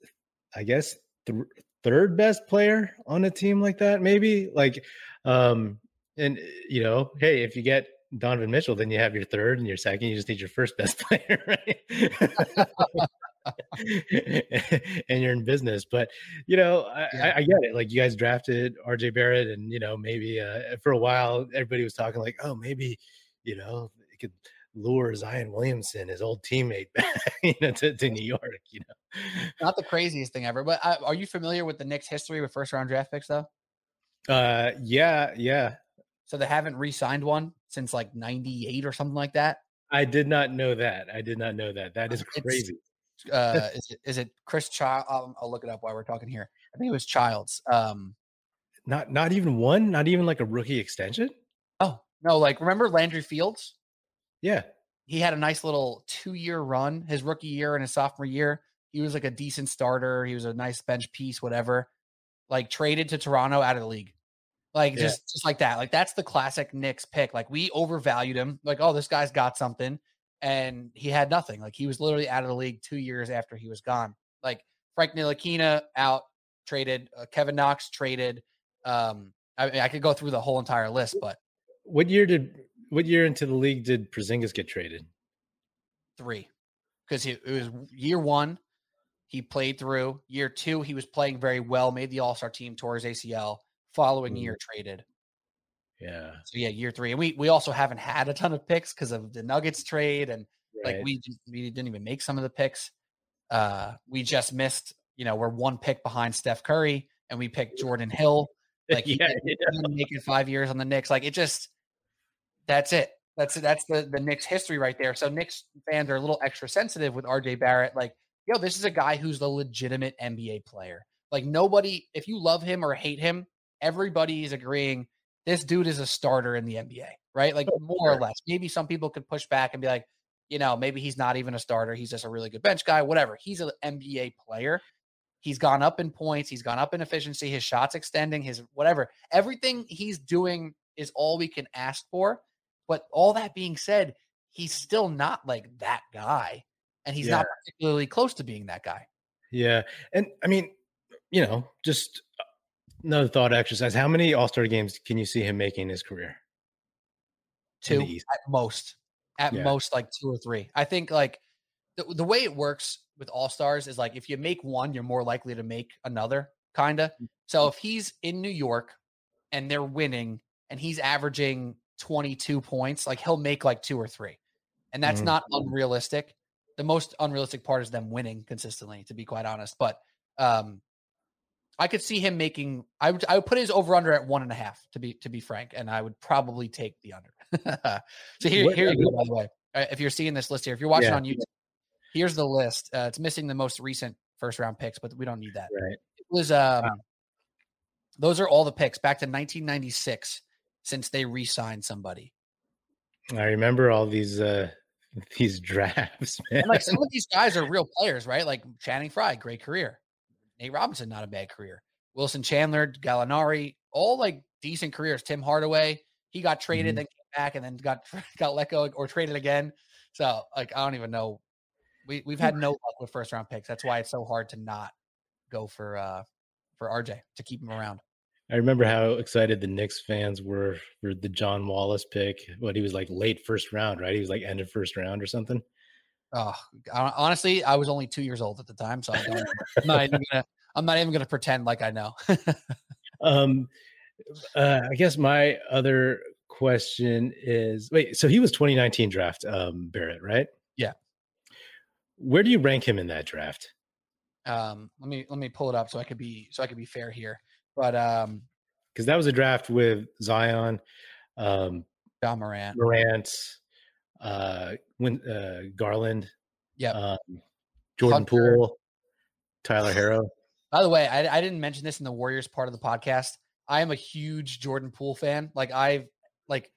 I guess th- third best player on a team like that, maybe like, um, and you know, hey, if you get Donovan Mitchell, then you have your third and your second. You just need your first best player, right? and you're in business. But you know, I, Yeah. I, I get it. Like you guys drafted RJ Barrett, and you know, maybe uh, for a while everybody was talking like, oh, maybe you know, it could lure Zion Williamson, his old teammate, back you know, to, to New York. You know, Not the craziest thing ever, but uh, are you familiar with the Knicks' history with first round draft picks though? uh, yeah, yeah. So they haven't re-signed one since like '98 or something like that. I did not know that. I did not know that. That is It's- crazy. Uh, is it is it Chris Child? I'll, I'll look it up while we're talking here. I think it was Childs. Um, Not not even one. Not even like a rookie extension. oh no, like remember Landry Fields? Yeah. he had a nice little two year run his rookie year and his sophomore year. He was like a decent starter. He was a nice bench piece, whatever. Like traded to Toronto out of the league. Like Yeah. just just like that. Like that's the classic Knicks pick. Like we overvalued him. Like, oh, this guy's got something. And he had nothing. Like he was literally out of the league two years after he was gone. Like Frank Ntilikina out, traded. Uh, Kevin Knox traded. Um, I, mean, I could go through the whole entire list, but What year did what year into the league did Porzingis get traded? three because it was year one he played through year two he was playing very well made the all-star team tore his acl following Mhm. year traded Yeah. so yeah year three and we we also haven't had a ton of picks because of the nuggets trade and like we didn't- we didn't even make some of the picks uh we just missed you know we're one pick behind steph curry and we picked jordan hill like he yeah, didn't yeah. even make it five years on the Knicks. Like it just that's it. That's that's the the Knicks history right there. So Knicks fans are a little extra sensitive with RJ Barrett. Like, yo, this is a guy who's the legitimate NBA player. Like nobody, if you love him or hate him, everybody is agreeing this dude is a starter in the NBA, right? Like Oh, more or less. Maybe some people could push back and be like, you know, maybe he's not even a starter. He's just a really good bench guy. Whatever. He's an NBA player. He's gone up in points. He's gone up in efficiency. His shots extending. His whatever. Everything he's doing is all we can ask for. But all that being said, he's still not like that guy, and he's not particularly close to being that guy. Yeah. And I mean, you know, just another thought exercise. How many All Star games can you see him making in his career? Two at most, at Yeah. most like two or three. I think like the, the way it works with all stars is like if you make one, you're more likely to make another, kind of. So if he's in New York and they're winning and he's averaging 22 points, like he'll make like two or three. And that's Mhm. not unrealistic. The most unrealistic part is them winning consistently, to be quite honest. But um I could see him making I would I would put his over under at one and a half to be to be frank, and I would probably take the under. so here, here you go, by the way. Uh, If you're seeing this list here, if you're watching Yeah. on YouTube, here's the list. Uh, it's missing the most recent first round picks, but we don't need that. Right. It was um those are all the picks back to 1996 since they re-signed somebody. I remember all these uh these drafts, man. And like some of these guys are real players, right? Like Channing Frye, great career. Nate Robinson, not a bad career. Wilson Chandler, Gallinari, all like decent careers. Tim Hardaway, he got traded, Mhm. then came back, and then got got let go or traded again. So like I don't even know. We we've had no luck with first round picks. That's why it's so hard to not go for uh for RJ to keep him around. I remember how excited the Knicks fans were for the John Wallace pick. What he was like late first round, right? He was like end of first round or something. Oh, honestly, I was only two years old at the time, so I don't, I'm not even gonna. I'm not even gonna pretend like I know. um, uh, I guess my other question is wait, so he was 2019 draft, um, Barrett, right? Yeah. Where do you rank him in that draft? Um, let me let me pull it up so I could be so I could be fair here. But um, because that was a draft with Zion, um, Ja Morant, Morant, uh, when uh, Garland, yeah, um, Jordan Hunter. Poole, Tyler Herro. By the way, I, I didn't mention this in the Warriors part of the podcast. I am a huge Jordan Poole fan. Like I've like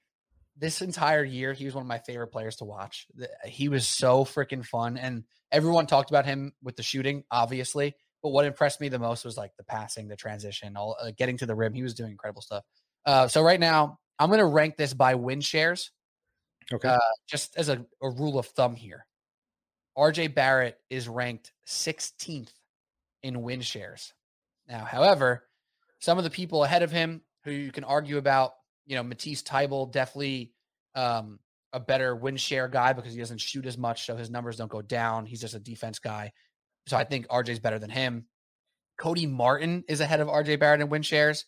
this entire year, he was one of my favorite players to watch. He was so freaking fun, and everyone talked about him with the shooting, obviously. But what impressed me the most was like the passing, the transition, all uh, getting to the rim. He was doing incredible stuff. Uh, so right now, I'm going to rank this by win shares, Okay. uh, just as a, a rule of thumb here. RJ Barrett is ranked 16th in win shares. Now, however, some of the people ahead of him who you can argue about, you know, Matisse Thybulle definitely um, a better win share guy because he doesn't shoot as much, so his numbers don't go down. He's just a defense guy. So I think RJ's better than him. Cody Martin is ahead of RJ Barrett in win shares.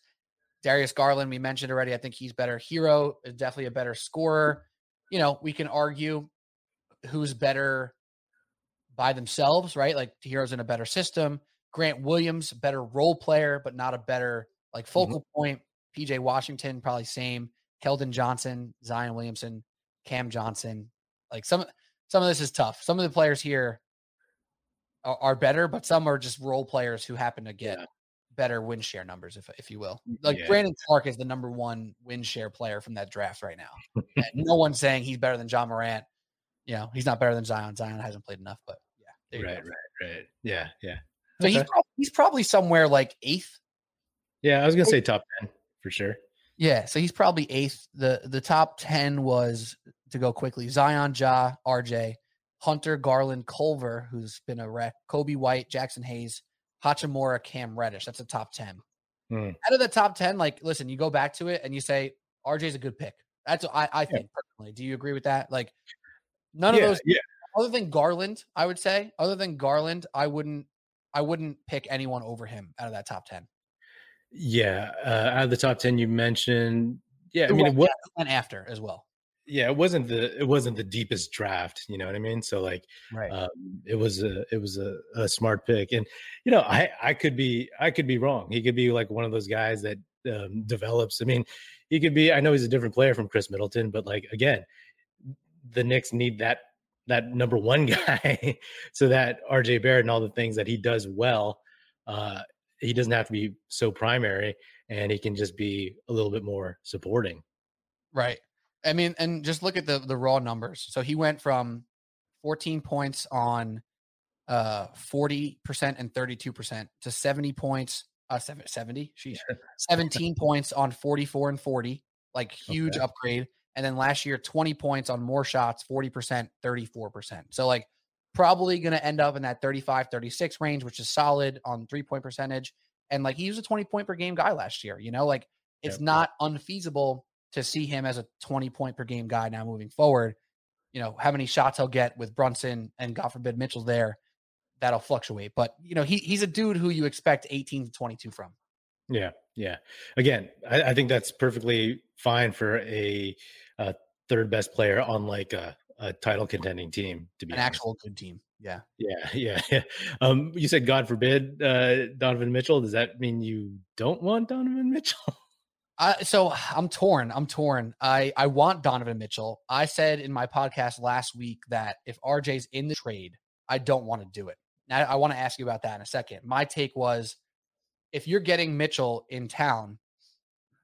Darius Garland, we mentioned already. I think he's better. Herro is definitely a better scorer. You know, we can argue who's better by themselves, right? Like Herro's in a better system. Grant Williams, better role player, but not a better like mm-hmm. focal point. PJ Washington, probably same. Keldon Johnson, Zion Williamson, Cam Johnson. Like some some of this is tough. Some of the players here are, are better, but some are just role players who happen to get Yeah. Better win share numbers, if if you will. Like Yeah. Brandon Clarke is the number one win share player from that draft right now. No one's saying he's better than Ja Morant. You know, he's not better than Zion. Zion hasn't played enough, but yeah, right, right, right. Yeah, yeah. So he's Okay. prob- he's probably somewhere like eighth. Yeah, I was gonna say top ten for sure. Yeah, so he's probably eighth. the The top ten was to go quickly: Zion, Ja, RJ, Hunter, Garland, Culver, who's been a wreck, Coby White, Jaxson Hayes, Hachimura, Cam Reddish. That's a top ten. Hmm. Out of the top ten, like, listen, you go back to it and you say RJ's a good pick. That's what I, I think personally. Do you agree with that? Like, none yeah, of those yeah. other than Garland, I would say, other than Garland, I wouldn't I wouldn't pick anyone over him out of that top 10. Yeah, uh, out of the top ten you mentioned, yeah, I mean, it went- was, yeah, after as well. Yeah, it wasn't the it wasn't the deepest draft. You know what I mean? So like, Right. um, it was a it was a, a smart pick, and you know, I I could be I could be wrong. He could be like one of those guys that um, develops. I mean, he could be. I know he's a different player from Khris Middleton, but like again, the Knicks need that that number one guy so that RJ Barrett and all the things that he does well, uh, he doesn't have to be so primary, and he can just be a little bit more supporting. Right. I mean, and just look at the the raw numbers. So he went from 14 points on uh 40% and 32% to 70 points uh 70 sheesh. 17 points on 44 and 40 like huge Okay. upgrade. And then last year 20 points on more shots 40% 34% so like probably going to end up in that 35 36 range which is solid on three point percentage. And like he was a 20 point per game guy last year you know? Like it's not unfeasible to see him as a 20 point per game guy now moving forward you know how many shots he'll get with brunson and god forbid mitchell's there that'll fluctuate but you know he, he's a dude who you expect 18 to 22 from Yeah, yeah. Again, I, I think that's perfectly fine for a, uh third best player on like a, a title contending team. To be an honest. actual good team yeah yeah, yeah, yeah. Um, you said God forbid uh, Donovan Mitchell. Does that mean you don't want Donovan Mitchell? I, so I'm torn. I'm torn. I I want Donovan Mitchell. I said in my podcast last week that if RJ's in the trade, I don't want to do it. Now I want to ask you about that in a second. My take was if you're getting Mitchell in town,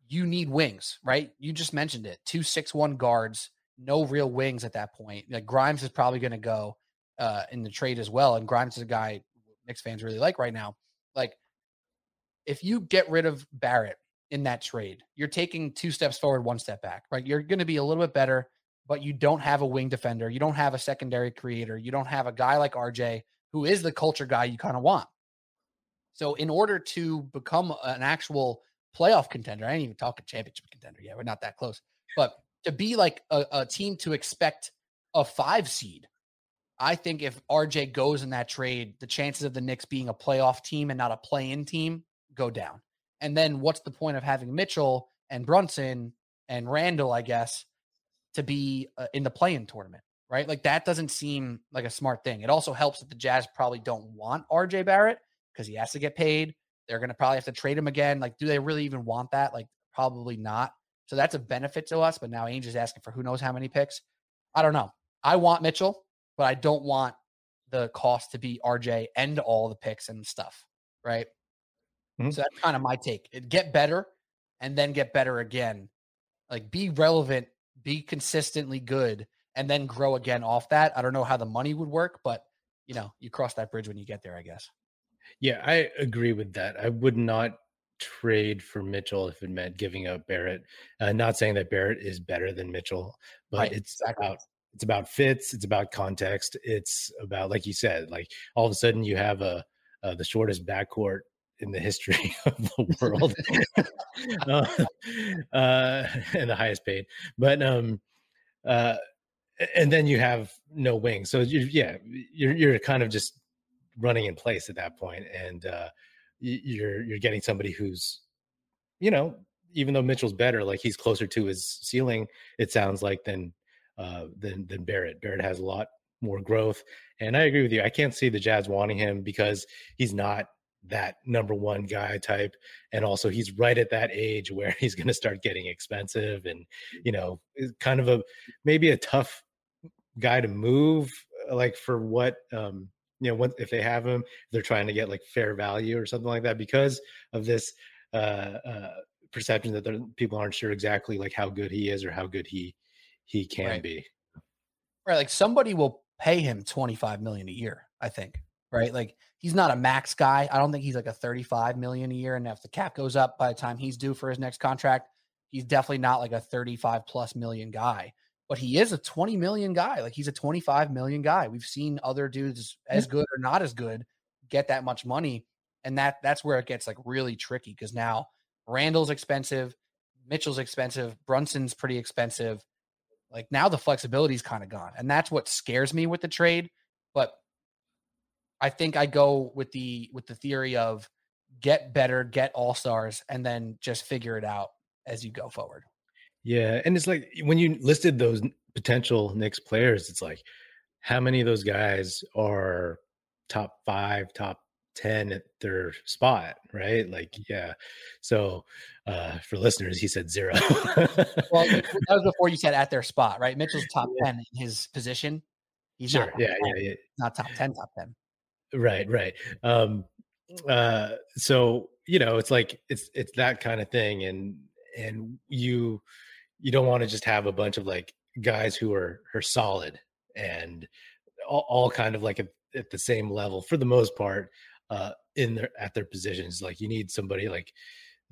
you need wings, right? You just mentioned it. Two six one guards, no real wings at that point. Like Grimes is probably going to go uh, in the trade as well, and Grimes is a guy Knicks fans really like right now. Like if you get rid of Barrett in that trade, you're taking two steps forward, one step back, right? You're going to be a little bit better, but you don't have a wing defender. You don't have a secondary creator. You don't have a guy like RJ who is the culture guy you kind of want. So, in order to become an actual playoff contender, I ain't even talking championship contender yet. We're not that close, but to be like a, a team to expect a five seed, I think if RJ goes in that trade, the chances of the Knicks being a playoff team and not a play in team go down. And then what's the point of having Mitchell and Brunson and Randle, I guess, to be uh, in the play-in tournament, right? Like that doesn't seem like a smart thing. It also helps that the Jazz probably don't want RJ Barrett because he has to get paid. They're going to probably have to trade him again. Like, do they really even want that? Like, probably not. So that's a benefit to us. But now Ainge is asking for who knows how many picks. I don't know. I want Mitchell, but I don't want the cost to be RJ and all the picks and stuff, right? Mm-hmm. So that's kind of my take. It get better and then get better again. Like be relevant, be consistently good, and then grow again off that. I don't know how the money would work, but you know, you cross that bridge when you get there, I guess. Yeah, I agree with that. I would not trade for Mitchell if it meant giving up Barrett. Uh, not saying that Barrett is better than Mitchell, but right, it's exactly. about it's about fits. It's about context. It's about, like you said, like all of a sudden you have a uh, the shortest backcourt in the history of the world, uh, uh, and the highest paid. But um, uh, and then you have no wings. So you, yeah, you're you're kind of just running in place at that point, and uh, you're you're getting somebody who's, you know, even though Mitchell's better, like he's closer to his ceiling. It sounds like than uh, than than Barrett. Barrett has a lot more growth, and I agree with you. I can't see the Jazz wanting him because he's not that number one guy type, and also he's right at that age where he's going to start getting expensive, and you know, kind of a maybe a tough guy to move, uh, like for what um, you know, what if they have him, they're trying to get like fair value or something like that because of this uh, uh, perception that people aren't sure exactly like how good he is or how good he he can right. be. Right. Like somebody will pay him 25 million a year, I think. Right. Like he's not a max guy. I don't think he's like a 35 million a year. And if the cap goes up by the time he's due for his next contract, he's definitely not like a 35 plus million guy. But he is a 20 million guy. Like he's a 25 million guy. We've seen other dudes as good or not as good get that much money. And that that's where it gets like really tricky because now Randle's expensive, Mitchell's expensive, Brunson's pretty expensive. Like now the flexibility is kind of gone. And that's what scares me with the trade. But I think I go with the with the theory of get better, get all stars, and then just figure it out as you go forward. Yeah. And it's like when you listed those potential Knicks players, it's like how many of those guys are top five, top 10 at their spot, right? Like, yeah. So uh for listeners, he said zero. well, that was before you said at their spot, right? Mitchell's top 10 in his position. He's sure. yeah, 10, yeah, yeah. Not top 10, top 10. Right, right. Um uh so you know it's like it's it's that kind of thing and and you you don't want to just have a bunch of like guys who are are solid and all, all kind of like at, at the same level for the most part uh, in their at their positions. Like you need somebody like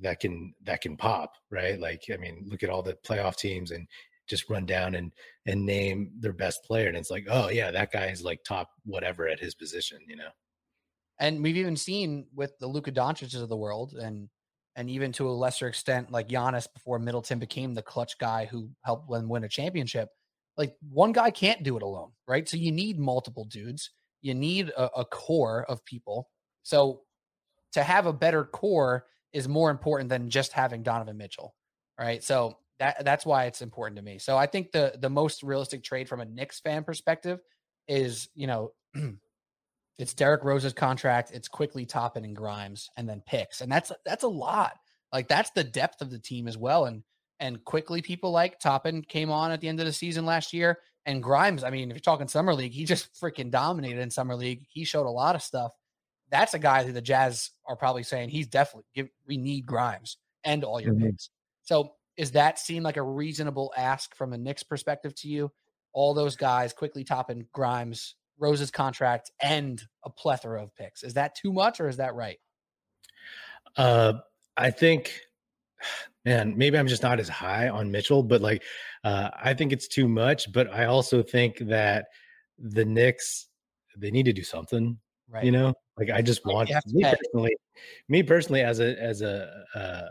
that can that can pop, right? Like I mean, look at all the playoff teams and just run down and and name their best player, and it's like, oh yeah, that guy is like top whatever at his position, you know. And we've even seen with the Luka Doncic's of the world, and and even to a lesser extent, like Giannis before Middleton became the clutch guy who helped them win a championship. Like one guy can't do it alone, right? So you need multiple dudes. You need a, a core of people so to have a better core is more important than just having Donovan Mitchell. Right. So that that's why it's important to me. So I think the the most realistic trade from a Knicks fan perspective is, you know, it's Derrick Rose's contract, it's Quickley Toppin and Grimes, and then picks. And that's that's a lot. Like that's the depth of the team as well. And and Quickley people like Toppin came on at the end of the season last year. And Grimes, I mean, if you're talking summer league, he just freaking dominated in summer league. He showed a lot of stuff that's a guy who the Jazz are probably saying he's definitely give, we need Grimes and all your mm-hmm. picks. So is that seem like a reasonable ask from a Knicks perspective to you? All those guys Quickley Toppin Grimes, Rose's contract, and a plethora of picks. Is that too much or is that right? Uh, I think, man, maybe I'm just not as high on Mitchell, but like, uh, I think it's too much. But I also think that the Knicks they need to do something. Right. You know, like I just want me personally, me personally as a as a, a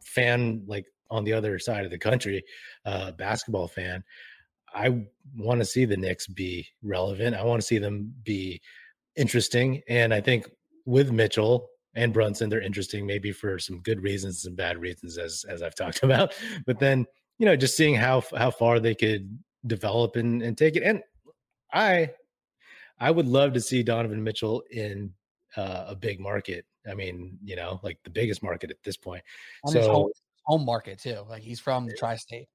fan, like on the other side of the country, uh, basketball fan, I want to see the Knicks be relevant. I want to see them be interesting, and I think with Mitchell and Brunson. They're interesting, maybe for some good reasons, some bad reasons, as as I've talked about. But then you know, just seeing how how far they could develop and, and take it. And I I would love to see Donovan Mitchell in uh, a big market. I mean, you know, like the biggest market at this point. So home, market too. Like he's from the tri-state.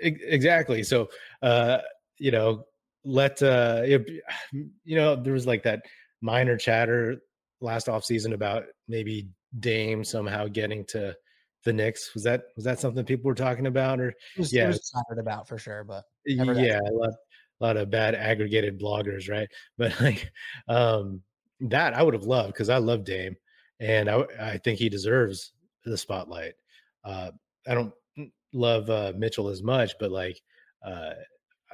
Exactly. So, uh, you know, let uh, you know, there was like that minor chatter last off season about maybe Dame somehow getting to the Knicks. Was that was that something people were talking about or was, yeah, excited about for sure, but yeah, a lot, a lot of bad aggregated bloggers, right? But like um that I would have loved because I love Dame and I I think he deserves the spotlight. Uh I don't love uh Mitchell as much, but like uh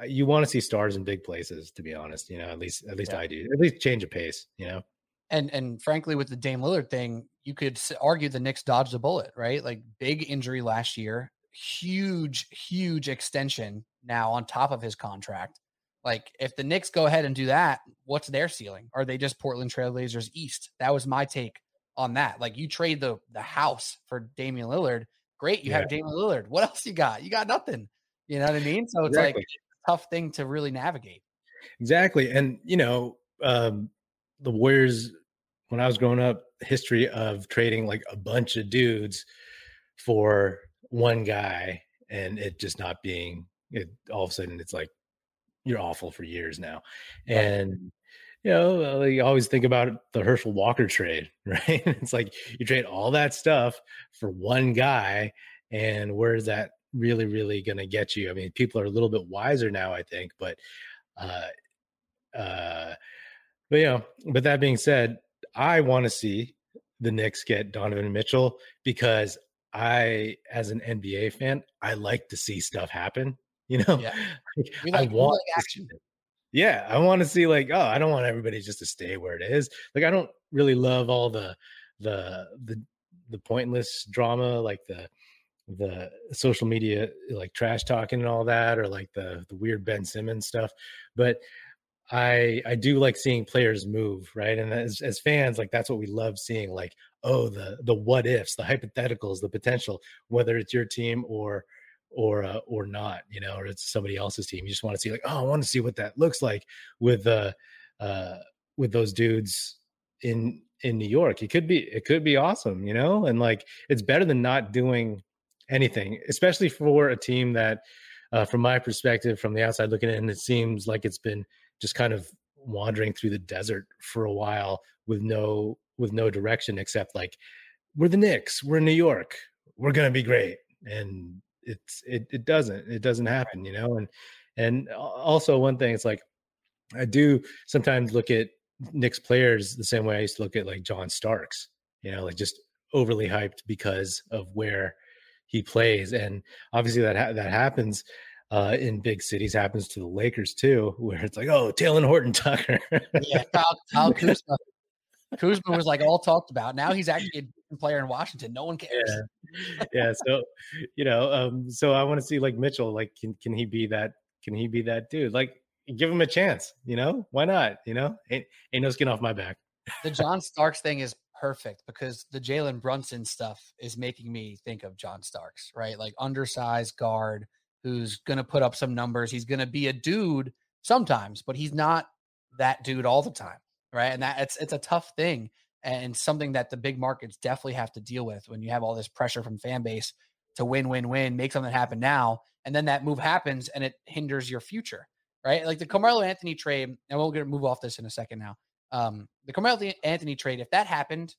you want to see stars in big places to be honest, you know, at least at least yeah. I do. At least change of pace, you know. And and frankly, with the Dame Lillard thing, you could argue the Knicks dodged a bullet, right? Like big injury last year, huge, huge extension now on top of his contract. Like if the Knicks go ahead and do that, what's their ceiling? Are they just Portland Trailblazers East? That was my take on that. Like you trade the the house for Damian Lillard, great. You yeah. have Damian Lillard. What else you got? You got nothing. You know what I mean? So it's exactly. like tough thing to really navigate. Exactly, and you know um, the Warriors when I was growing up, history of trading like a bunch of dudes for one guy and it just not being it, all of a sudden it's like you're awful for years now. And you know, you always think about the Herschel Walker trade, right? it's like you trade all that stuff for one guy, and where's that really, really going to get you? I mean, people are a little bit wiser now, I think, but, uh, uh, but you know, but that being said, I want to see the Knicks get Donovan Mitchell because I, as an NBA fan, I like to see stuff happen. You know, yeah. like, I want like action. Yeah, I want to see like, oh, I don't want everybody just to stay where it is. Like, I don't really love all the the the the pointless drama, like the the social media like trash talking and all that, or like the the weird Ben Simmons stuff. But I I do like seeing players move, right? And as as fans, like that's what we love seeing. Like, oh, the the what ifs, the hypotheticals, the potential, whether it's your team or or uh, or not, you know, or it's somebody else's team. You just want to see like, oh, I want to see what that looks like with uh uh with those dudes in in New York. It could be it could be awesome, you know, and like it's better than not doing anything, especially for a team that, uh, from my perspective, from the outside looking in, it seems like it's been just kind of wandering through the desert for a while with no with no direction except like we're the Knicks, we're in New York, we're gonna be great, and it's it it doesn't it doesn't happen, you know. And and also one thing, it's like I do sometimes look at Knicks players the same way I used to look at like John Starks, you know, like just overly hyped because of where he plays, and obviously that ha- that happens uh, in big cities happens to the Lakers too, where it's like, oh, Talen Horton Tucker. yeah, Kyle, Kyle Kuzma. Kuzma was like all talked about. Now he's actually a player in Washington. No one cares. Yeah, yeah. So, you know, um, so I want to see like Mitchell. Like, can can he be that? Can he be that dude? Like, give him a chance. You know, why not? You know, ain't ain't no skin off my back. the John Starks thing is perfect because the Jalen Brunson stuff is making me think of John Starks, right? Like undersized guard who's going to put up some numbers. He's going to be a dude sometimes, but he's not that dude all the time, right? And that it's it's a tough thing and something that the big markets definitely have to deal with when you have all this pressure from fan base to win, win, win, make something happen now, and then that move happens and it hinders your future, right? Like the Carmelo Anthony trade, and going to move off this in a second now. Um, the Carmelo Anthony trade, if that happened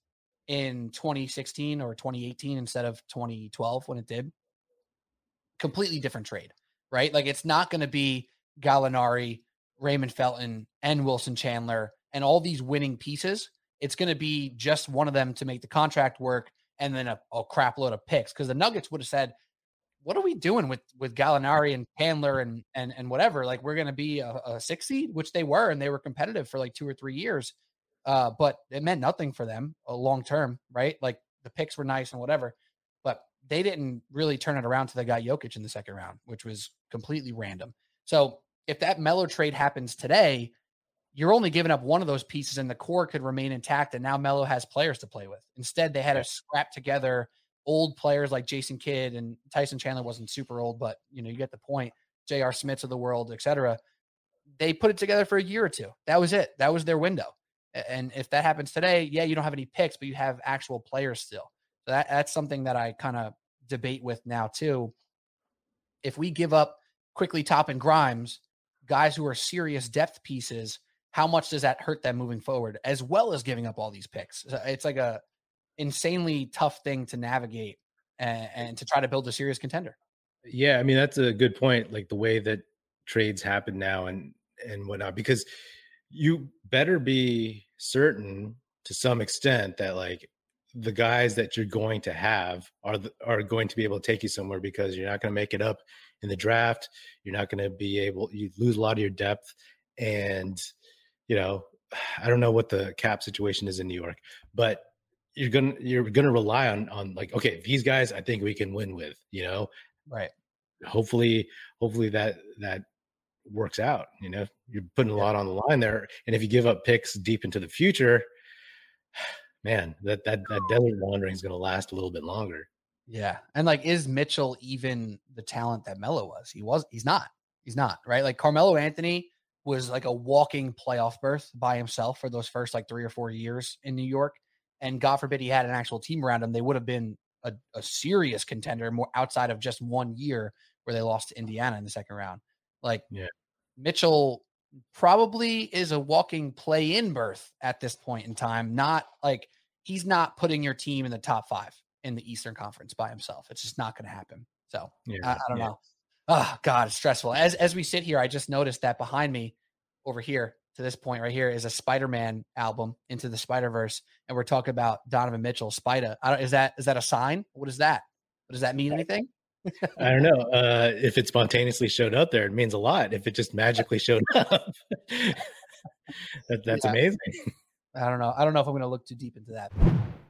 in 2016 or 2018 instead of 2012 when it did, completely different trade, right? Like it's not going to be Gallinari, Raymond Felton, and Wilson Chandler and all these winning pieces. It's going to be just one of them to make the contract work and then a, a crap load of picks because the Nuggets would have said, what are we doing with with Gallinari and Chandler and and and whatever? Like we're going to be a, a six seed, which they were, and they were competitive for like two or three years. Uh, but it meant nothing for them uh, long term, right? Like the picks were nice and whatever but they didn't really turn it around to they got Jokic in the second round, which was completely random. So if that Melo trade happens today, you're only giving up one of those pieces and the core could remain intact. And now Melo has players to play with. Instead, they had to scrap together old players like Jason Kidd and Tyson Chandler wasn't super old, but you know, you get the point. J.R. Smiths of the world, etc. They put it together for a year or two. That was it. That was their window. And if that happens today, yeah, you don't have any picks, but you have actual players still. So that, that's something that I kind of debate with now too. If we give up Quickley Toppin Grimes, guys who are serious depth pieces, how much does that hurt them moving forward, as well as giving up all these picks? It's like a insanely tough thing to navigate and, and to try to build a serious contender. Yeah, I mean that's a good point. Like the way that trades happen now and and whatnot, because you better be certain to some extent that like the guys that you're going to have are are going to be able to take you somewhere because you're not going to make it up in the draft. You're not going to be able you lose a lot of your depth and you know I don't know what the cap situation is in New York, but you're gonna you're gonna rely on on like okay these guys I think we can win with you know? Right. Hopefully hopefully that that works out you know? You're putting a lot on the line there and if you give up picks deep into the future man that that that desert wandering is going to last a little bit longer. Yeah and like is mitchell even the talent that Melo was? He was he's not he's not right? Like carmelo anthony was like a walking playoff berth by himself for those first like three or four years in new york and God forbid he had an actual team around him, they would have been a, a, serious contender more outside of just one year where they lost to Indiana in the second round. Like yeah. Mitchell probably is a walking play in berth at this point in time. Not like he's not putting your team in the top five in the Eastern Conference by himself. It's just not going to happen. So yeah, I, I, don't yeah. know. Oh God, it's stressful. As as we sit here, I just noticed that behind me over here to this point right here is a Spida-Man album into the Spider-Verse, and we're talking about Donovan Mitchell, Spider. is that is that a sign? What is that? What does that mean? Anything? I don't know. Uh, if it spontaneously showed up there, it means a lot. If it just magically showed up, that, that's yeah. amazing. I don't know. I don't know if I'm going to look too deep into that.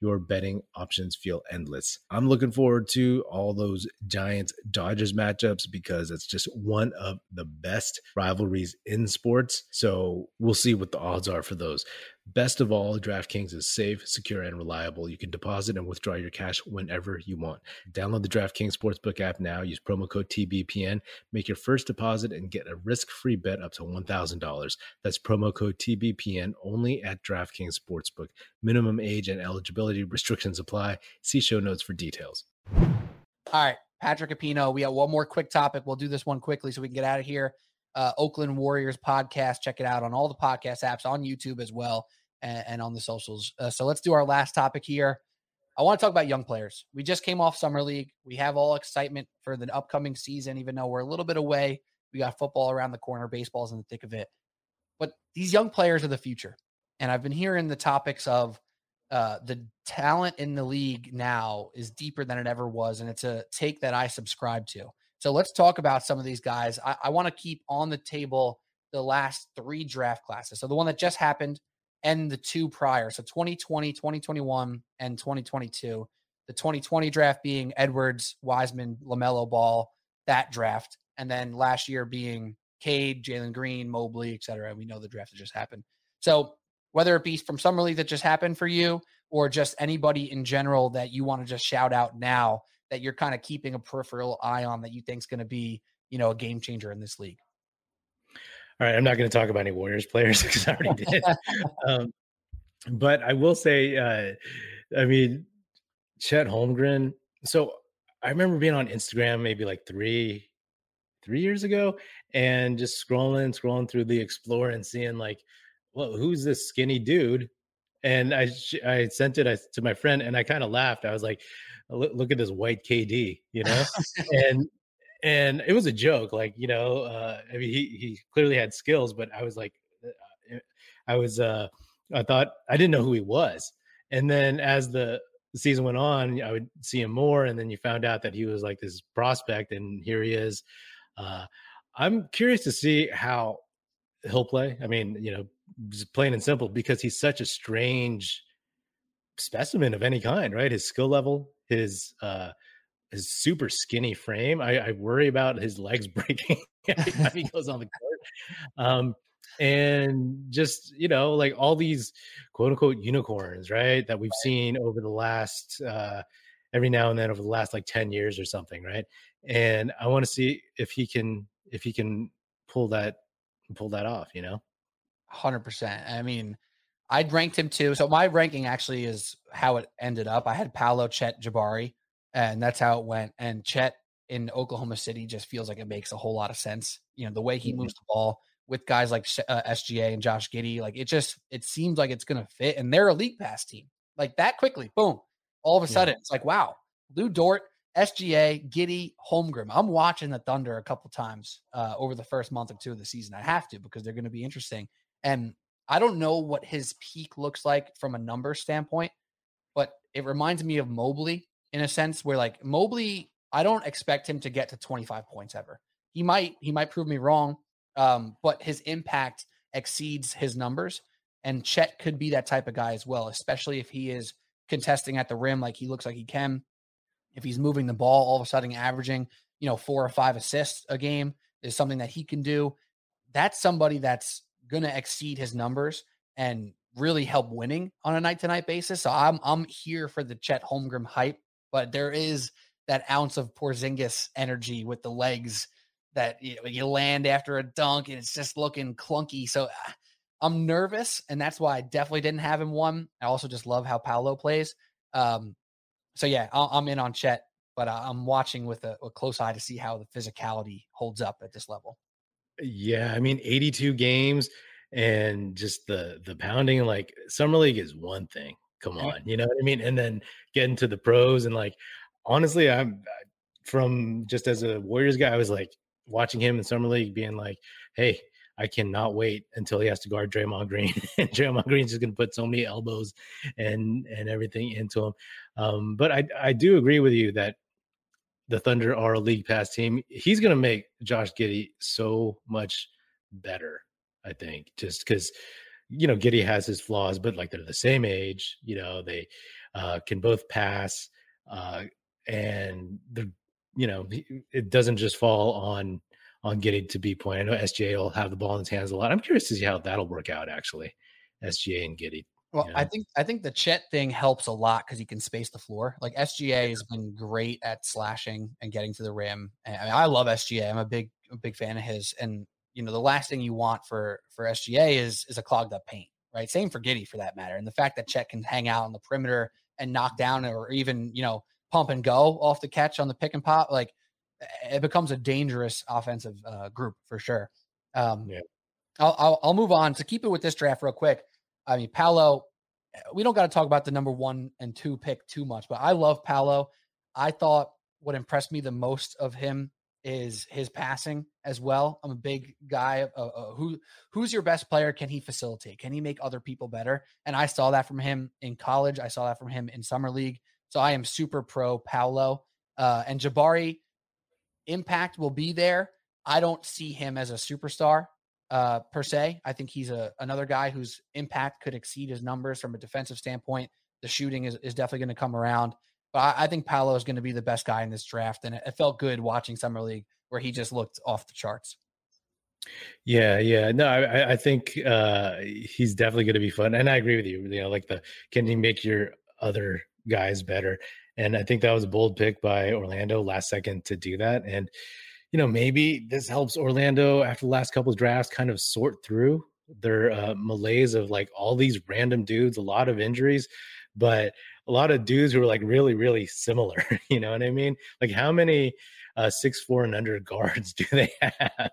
your betting options feel endless. I'm looking forward to all those Giants Dodgers matchups because it's just one of the best rivalries in sports. So we'll see what the odds are for those. Best of all, DraftKings is safe, secure, and reliable. You can deposit and withdraw your cash whenever you want. Download the DraftKings Sportsbook app now. Use promo code TBPN. Make your first deposit and get a risk-free bet up to $1,000. That's promo code TBPN only at DraftKings Sportsbook. Minimum age and eligibility restrictions apply. See show notes for details. All right, Patrick Epino. We have one more quick topic. We'll do this one quickly so we can get out of here uh, Oakland Warriors podcast. Check it out on all the podcast apps, on YouTube as well, and, and on the socials. Uh, so let's do our last topic here. I want to talk about young players. We just came off Summer League. We have all excitement for the upcoming season, even though we're a little bit away. We got football around the corner, baseball's in the thick of it. But these young players are the future. And I've been hearing the topics of uh, the talent in the league now is deeper than it ever was. And it's a take that I subscribe to. So let's talk about some of these guys. I, I want to keep on the table the last three draft classes. So the one that just happened and the two prior. So 2020, 2021, and 2022. The 2020 draft being Edwards, Wiseman, LaMelo Ball, that draft. And then last year being Cade, Jalen Green, Mobley, et cetera. We know the draft that just happened. So whether it be from Summer League that just happened for you or just anybody in general that you want to just shout out now that you're kind of keeping a peripheral eye on that you think is going to be, you know, a game changer in this league? All right, I'm not going to talk about any Warriors players because I already did. um, but I will say, uh, I mean, Chet Holmgren. So I remember being on Instagram maybe like three, three years ago, and just scrolling, scrolling through the Explorer and seeing like, well, who's this skinny dude? And I I sent it to my friend, and I kind of laughed. I was like, look at this white KD, you know, and and it was a joke, like you know, uh, I mean, he he clearly had skills, but I was like, uh, I was uh, I thought I didn't know who he was. And then as the season went on, I would see him more. And then you found out that he was like this prospect, and here he is. Uh, I'm curious to see how he'll play. I mean, you know, plain and simple, because he's such a strange specimen of any kind, right? His skill level, his uh his super skinny frame. I, I worry about his legs breaking every time he goes on the court. Um, and just you know, like all these quote unquote unicorns, right? That we've seen over the last uh every now and then over the last like 10 years or something, right? And I want to see if he can if he can pull that pull that off, you know? Hundred percent. I mean, I'd ranked him too. So my ranking actually is how it ended up. I had Paolo, Chet, Jabari, and that's how it went. And Chet in Oklahoma City just feels like it makes a whole lot of sense. You know, the way he mm-hmm. moves the ball with guys like uh, SGA and Josh Giddey, like it just it seems like it's going to fit. And they're a league pass team like that quickly. Boom, all of a sudden yeah. it's like wow, Lu Dort, SGA, Giddey, Holmgren. I'm watching the Thunder a couple times uh, over the first month or two of the season. I have to because they're going to be interesting. And I don't know what his peak looks like from a number standpoint, but it reminds me of Mobley in a sense where like Mobley, I don't expect him to get to 25 points ever. He might, he might prove me wrong, um, but his impact exceeds his numbers. And Chet could be that type of guy as well, especially if he is contesting at the rim like he looks like he can. If he's moving the ball, all of a sudden averaging, you know, four or five assists a game is something that he can do. That's somebody that's going to exceed his numbers and really help winning on a night to night basis. So I'm I'm here for the Chet Holmgren hype, but there is that ounce of Porzingis energy with the legs that you, know, you land after a dunk and it's just looking clunky. So uh, I'm nervous, and that's why I definitely didn't have him one. I also just love how Paolo plays. Um, so yeah, I'm in on Chet, but I'm watching with a, a close eye to see how the physicality holds up at this level. Yeah, I mean 82 games and just the the pounding like summer league is one thing. Come on, you know what I mean? And then getting to the pros and like honestly, I'm from just as a Warriors guy, I was like watching him in summer league being like, "Hey, I cannot wait until he has to guard Draymond Green. and Draymond Green's just going to put so many elbows and and everything into him. Um, but I I do agree with you that the Thunder are a league pass team. He's going to make Josh Giddey so much better, I think, just because, you know, Giddey has his flaws, but like they're the same age, you know, they uh, can both pass. Uh, and the, you know, it doesn't just fall on on Giddey to be point. I know SGA will have the ball in his hands a lot. I'm curious to see how that'll work out actually. SGA and Giddey. Well, know? I think I think the Chet thing helps a lot because he can space the floor. Like SGA has been great at slashing and getting to the rim. And, I mean, I love SGA. I'm a big a big fan of his. And you know, the last thing you want for for SGA is is a clogged up paint, right? Same for Giddey for that matter. And the fact that Chet can hang out on the perimeter and knock down or even you know pump and go off the catch on the pick and pop, like it becomes a dangerous offensive uh, group for sure. Um, yeah. I'll, I'll, I'll move on to keep it with this draft real quick. I mean, Paolo, we don't got to talk about the number one and two pick too much, but I love Paolo. I thought what impressed me the most of him is his passing as well. I'm a big guy. Uh, uh, who who's your best player? Can he facilitate? Can he make other people better? And I saw that from him in college. I saw that from him in summer league. So I am super pro Paolo uh, and Jabari. Impact will be there. I don't see him as a superstar uh, per se. I think he's a another guy whose impact could exceed his numbers from a defensive standpoint. The shooting is, is definitely going to come around. But I, I think Paolo is going to be the best guy in this draft. And it, it, felt good watching Summer League where he just looked off the charts. Yeah, yeah. No, I, I think uh, he's definitely going to be fun. And I agree with you. You know, like the can he make your other guys better? And I think that was a bold pick by Orlando last second to do that. And you know, maybe this helps Orlando after the last couple of drafts kind of sort through their uh, malaise of like all these random dudes, a lot of injuries, but a lot of dudes who are like really, really similar. you know what I mean? Like how many uh, six four and under guards do they have?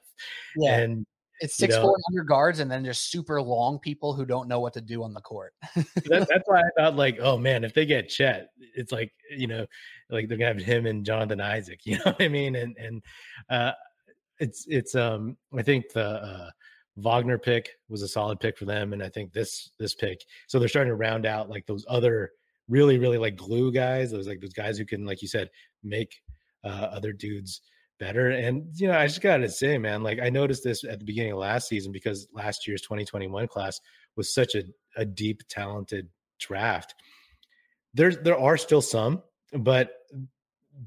Yeah. And it's six you know, four under guards, and then just super long people who don't know what to do on the court. that, that's why I thought, like, oh man, if they get Chet, it's like you know, like they're gonna have him and Jonathan Isaac. You know what I mean? And and uh, it's it's um, I think the uh, Wagner pick was a solid pick for them, and I think this this pick. So they're starting to round out like those other really really like glue guys. Those like those guys who can, like you said, make uh, other dudes better. And you know, I just gotta say, man, like I noticed this at the beginning of last season because last year's 2021 class was such a, a deep, talented draft. There's there are still some, but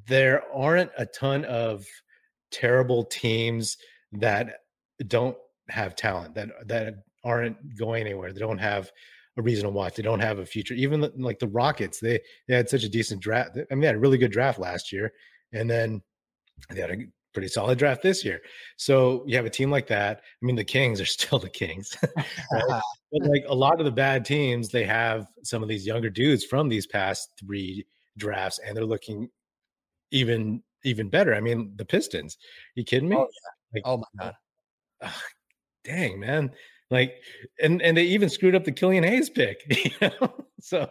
there aren't a ton of terrible teams that don't have talent that that aren't going anywhere. They don't have a reason to watch. They don't have a future. Even the, like the Rockets, they they had such a decent draft. I mean, they had a really good draft last year, and then they had a pretty solid draft this year. So you have a team like that. I mean, the Kings are still the Kings, right? but like a lot of the bad teams, they have some of these younger dudes from these past three drafts, and they're looking even even better. I mean, the Pistons. you kidding me? Oh, yeah. like, oh my god. Dang, man. Like, and and they even screwed up the Killian Hayes pick. You know? so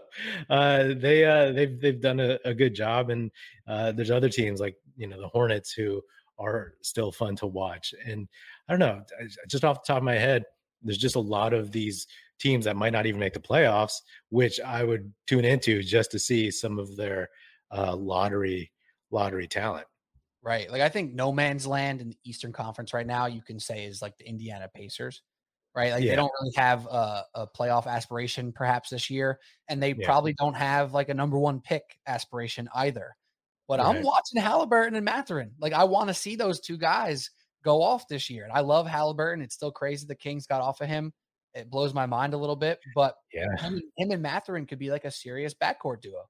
uh, they uh, they've they've done a, a good job, and uh, there's other teams like you know the Hornets who are still fun to watch. And I don't know, just off the top of my head, there's just a lot of these teams that might not even make the playoffs, which I would tune into just to see some of their uh, lottery lottery talent. Right. Like I think no man's land in the Eastern Conference right now, you can say is like the Indiana Pacers. Right. Like yeah. they don't really have a, a, playoff aspiration perhaps this year. And they yeah. probably don't have like a number one pick aspiration either. But right. I'm watching Haliburton and Mathurin. Like I want to see those two guys go off this year. And I love Haliburton. It's still crazy the Kings got off of him. It blows my mind a little bit. But yeah, him, him and Mathurin could be like a serious backcourt duo.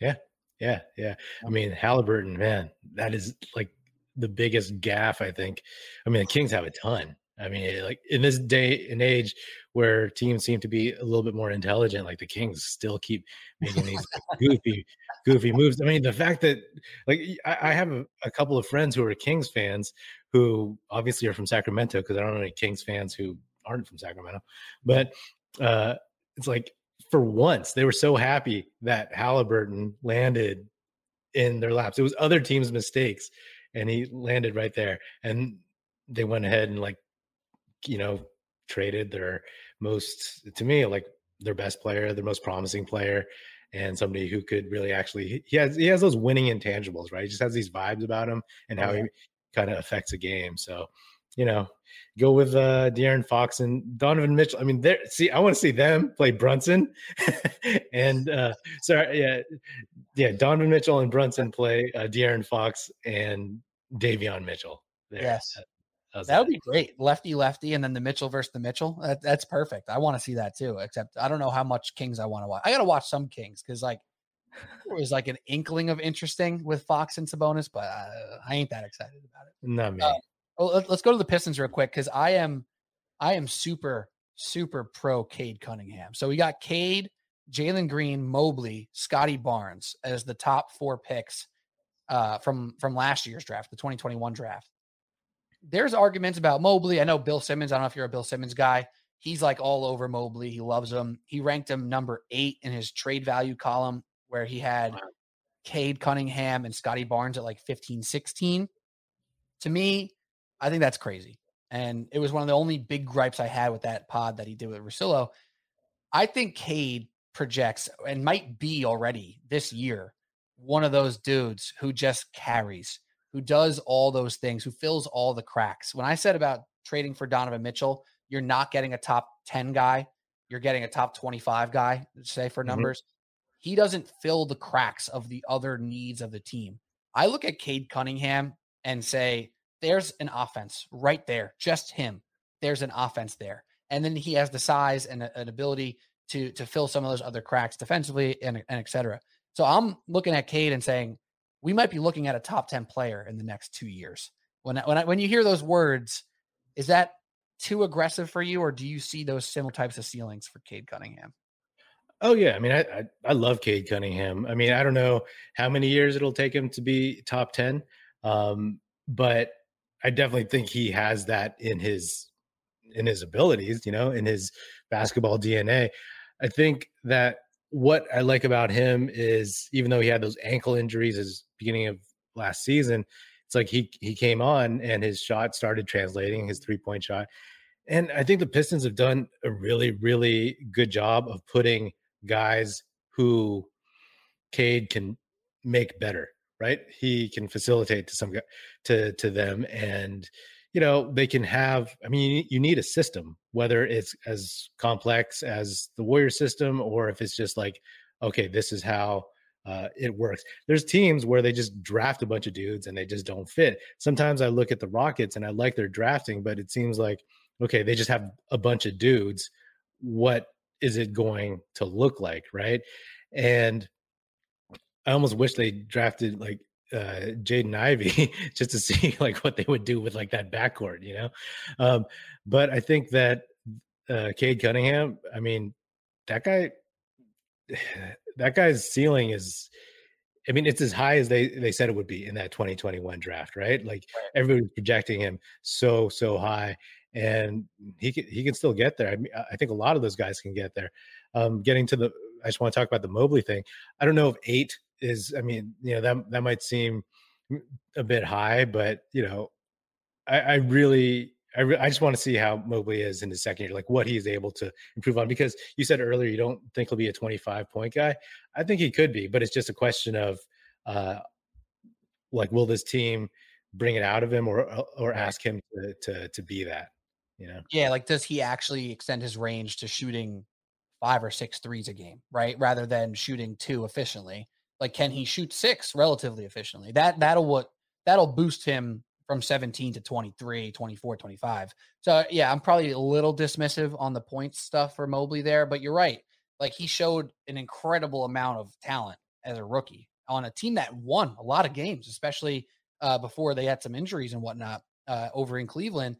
Yeah. Yeah, yeah. I mean, Haliburton, man, that is like the biggest gaffe. I think. I mean, the Kings have a ton. I mean, like in this day and age where teams seem to be a little bit more intelligent, like the Kings still keep making these goofy, goofy moves. I mean, the fact that like I, I have a, a, couple of friends who are Kings fans who obviously are from Sacramento because I don't know any Kings fans who aren't from Sacramento, but uh, it's like for once they were so happy that Haliburton landed in their laps. It was other teams' mistakes, and he landed right there. And they went ahead and like, you know, traded their most to me like their best player, their most promising player, and somebody who could really actually he has he has those winning intangibles, right? He just has these vibes about him and how he kind of affects a game. So you know, go with uh De'Aaron Fox and Donovan Mitchell. I mean, there. See, I want to see them play Brunson, and uh sorry, yeah, yeah, Donovan Mitchell and Brunson play uh, De'Aaron Fox and Davion Mitchell. There. Yes, that, that would be great. Lefty, lefty, and then the Mitchell versus the Mitchell. That, that's perfect. I want to see that too. Except I don't know how much Kings I want to watch. I got to watch some Kings because like it was like an inkling of interesting with Fox and Sabonis, but uh, I ain't that excited about it. Not me. Uh, well, let's go to the Pistons real quick because I am, I am super super pro Cade Cunningham. So we got Cade, Jalen Green, Mobley, Scottie Barnes as the top four picks uh, from from last year's draft, the 2021 draft. There's arguments about Mobley. I know Bill Simmons. I don't know if you're a Bill Simmons guy. He's like all over Mobley. He loves him. He ranked him number eight in his trade value column, where he had wow. Cade Cunningham and Scottie Barnes at like 15, 16. To me, I think that's crazy. And it was one of the only big gripes I had with that pod that he did with Russillo. I think Cade projects and might be already this year one of those dudes who just carries, who does all those things, who fills all the cracks. When I said about trading for Donovan Mitchell, you're not getting a top 10 guy, you're getting a top 25 guy, say for mm-hmm. numbers. Mm-hmm. He doesn't fill the cracks of the other needs of the team. I look at Cade Cunningham and say, there's an offense right there, just him. There's an offense there. And then he has the size and an ability to to fill some of those other cracks defensively and, and et cetera. So I'm looking at Cade and saying we might be looking at a top 10 player in the next two years. When when I, when you hear those words, is that too aggressive for you, or do you see those similar types of ceilings for Cade Cunningham? Oh yeah, I mean, I, I, I love Cade Cunningham. I mean, I don't know how many years it'll take him to be top ten, um, but I definitely think he has that in his in his abilities, you know, in his basketball DNA. I think that what I like about him is even though he had those ankle injuries his beginning of last season, it's like he he came on and his shot started translating his three point shot, And I think the Pistons have done a really, really good job of putting guys who Cade can make better, right? He can facilitate to some to to them, and you know they can have. I mean, you need a system, whether it's as complex as the Warrior system, or if it's just like, okay, this is how uh, it works. There's teams where they just draft a bunch of dudes and they just don't fit. Sometimes I look at the Rockets and I like their drafting, but it seems like okay, they just have a bunch of dudes. What is it going to look like, right? And I almost wish they drafted like uh Jaden Ivey just to see like what they would do with like that backcourt, you know. Um, but I think that uh Cade Cunningham, I mean, that guy that guy's ceiling is I mean, it's as high as they they said it would be in that 2021 draft, right? Like everybody's projecting him so so high, and he can he can still get there. I mean, I think a lot of those guys can get there. Um, getting to the, I just want to talk about the Mobley thing. I don't know if eight is. I mean, you know that that might seem a bit high, but you know, I, I really. I, re- I just want to see how Mobley is in his second year, like what he is able to improve on. Because you said earlier you don't think he'll be a 25 point guy. I think he could be, but it's just a question of, uh, like, will this team bring it out of him, or or ask him to to to be that? You know? Yeah, like does he actually extend his range to shooting five or six threes a game, right? Rather than shooting two efficiently. Like can he shoot six relatively efficiently? That that'll what that'll boost him from 17 to 23, 24, 25. So yeah, I'm probably a little dismissive on the points stuff for Mobley there, but you're right. Like he showed an incredible amount of talent as a rookie on a team that won a lot of games, especially uh, before they had some injuries and whatnot uh, over in Cleveland.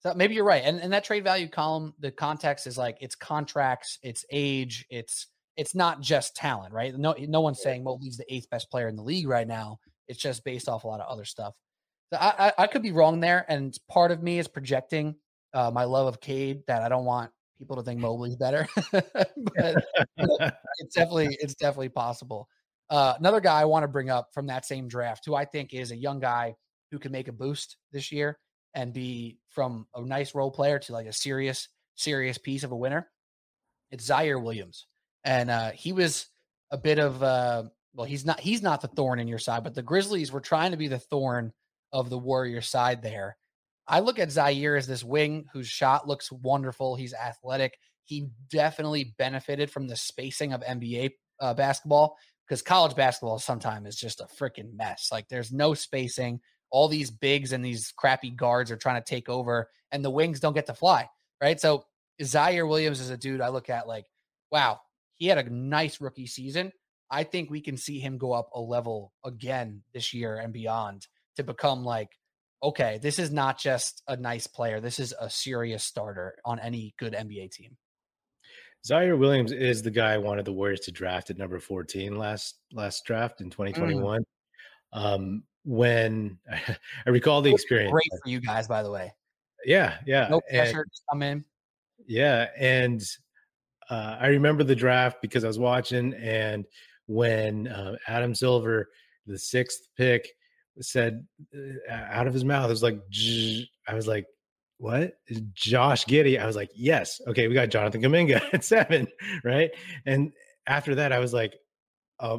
So maybe you're right. And and that trade value column, the context is like it's contracts, it's age, it's it's not just talent, right? No no one's saying Mobley's the eighth best player in the league right now. It's just based off a lot of other stuff. So I I, I could be wrong there, and part of me is projecting uh, my love of Cade that I don't want people to think Mobley's better, but it's definitely it's definitely possible. Uh, another guy I want to bring up from that same draft, who I think is a young guy who can make a boost this year, and be from a nice role player to like a serious, serious piece of a winner. It's Ziaire Williams. And uh, he was a bit of uh, well, he's not he's not the thorn in your side, but the Grizzlies were trying to be the thorn of the Warrior side there. I look at Ziaire as this wing whose shot looks wonderful. He's athletic. He definitely benefited from the spacing of NBA uh, basketball because college basketball sometimes is just a freaking mess. Like there's no spacing all these bigs and these crappy guards are trying to take over and the wings don't get to fly, right? So Ziaire Williams is a dude I look at like, wow, he had a nice rookie season. I think we can see him go up a level again this year and beyond to become like, okay, this is not just a nice player. This is a serious starter on any good NBA team. Ziaire Williams is the guy I wanted the Warriors to draft at number 14 last last draft in 2021. Mm. Um, when I recall the experience. Great for you guys, by the way. Yeah, yeah. No pressure and, to come in. Yeah, and uh, I remember the draft because I was watching, and when uh, Adam Silver, the sixth pick, said uh, out of his mouth, it was like, I was like, what? Josh Giddey. I was like, yes. Okay, we got Jonathan Kuminga at seven, right? And after that, I was like, uh,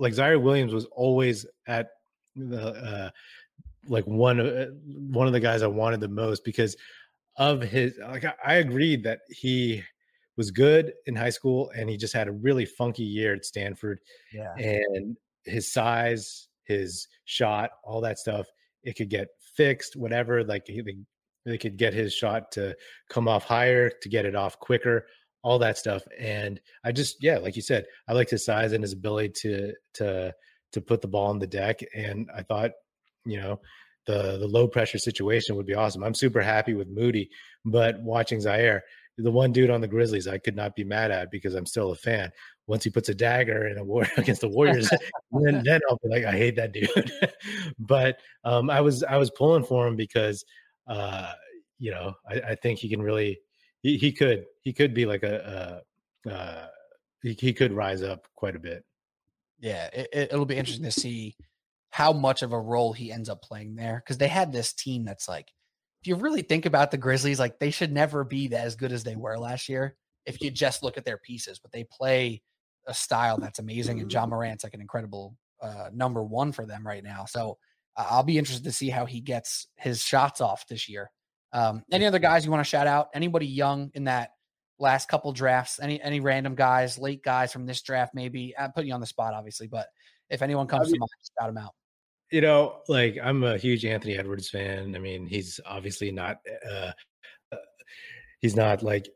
like Ziaire Williams was always at the uh, like one of uh, one of the guys I wanted the most because of his like I, I agreed that he was good in high school and he just had a really funky year at Stanford. Yeah. And his size, his shot, all that stuff, it could get fixed, whatever. Like he, they, they could get his shot to come off higher, to get it off quicker, all that stuff. And I just, yeah, like you said, I liked his size and his ability to to to put the ball on the deck. And I thought, you know, the the low pressure situation would be awesome. I'm super happy with Moody, but watching Ziaire, the one dude on the Grizzlies, I could not be mad at because I'm still a fan. Once he puts a dagger in a war against the Warriors, then, then I'll be like, I hate that dude. but um, I was I was pulling for him because uh, you know I, I, think he can really he, he could he could be like a, a uh, he, he could rise up quite a bit yeah, it, will be interesting to see how much of a role he ends up playing there because they had this team that's like if you really think about the Grizzlies, like they should never be as good as they were last year. If you just look at their pieces, but they play a style that's amazing, and Ja Morant's like an incredible uh, number one for them right now. So uh, I'll be interested to see how he gets his shots off this year. Um, any other guys you want to shout out? Anybody young in that last couple drafts? Any any random guys, late guys from this draft? Maybe I'm putting you on the spot, obviously, but if anyone comes I mean, to mind, shout them out. You know, like I'm a huge Anthony Edwards fan. I mean, he's obviously not. Uh, uh, he's not like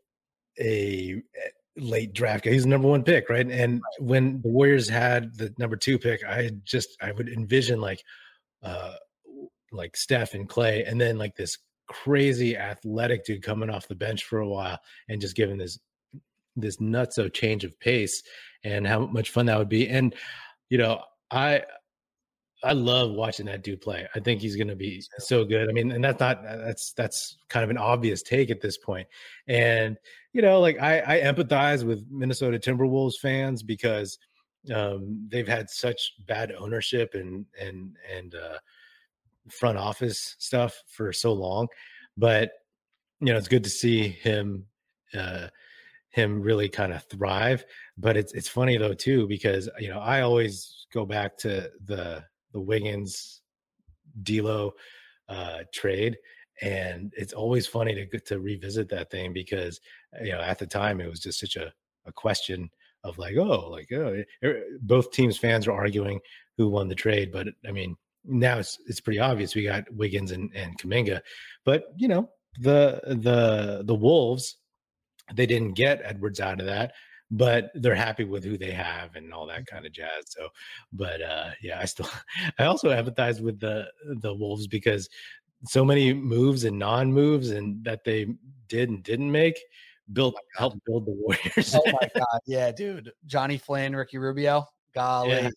a eh, late draft guy. He's the number one pick, right? And when the Warriors had the number two pick, I just I would envision like uh like Steph and Clay, and then like this crazy athletic dude coming off the bench for a while and just giving this this nutso change of pace and how much fun that would be. And you know, I I love watching that dude play. I think he's going to be so good. I mean, and that's not that's that's kind of an obvious take at this point. And you know, like I, I empathize with Minnesota Timberwolves fans because um, they've had such bad ownership and and and uh, front office stuff for so long. But you know, it's good to see him uh, him really kind of thrive. But it's it's funny though too because you know I always go back to the the Wiggins D'Lo uh, trade, and it's always funny to to revisit that thing because you know at the time it was just such a a question of like oh like oh er, both teams fans are arguing who won the trade, but I mean now it's it's pretty obvious we got Wiggins and and Kuminga, but you know the the the Wolves they didn't get Edwards out of that but they're happy with who they have and all that mm-hmm. kind of jazz. So, but uh, yeah, I still, I also empathize with the the Wolves because so many moves and non moves and that they did and didn't make built oh helped build the Warriors. oh my god, yeah, dude, Johnny Flynn, Ricky Rubio, golly, yeah.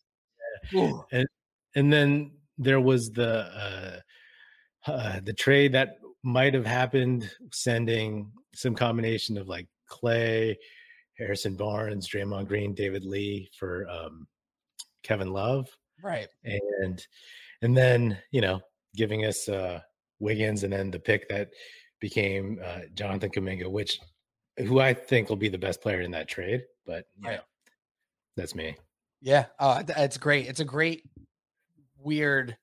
Yeah. and and then there was the uh, uh, the trade that might have happened, sending some combination of like Clay, Harrison Barnes, Draymond Green, David Lee for um, Kevin Love, right? And and then you know giving us uh, Wiggins, and then the pick that became uh, Jonathan Kuminga, which who I think will be the best player in that trade. But yeah, right. that's me. Yeah, uh, it's great. It's a great weird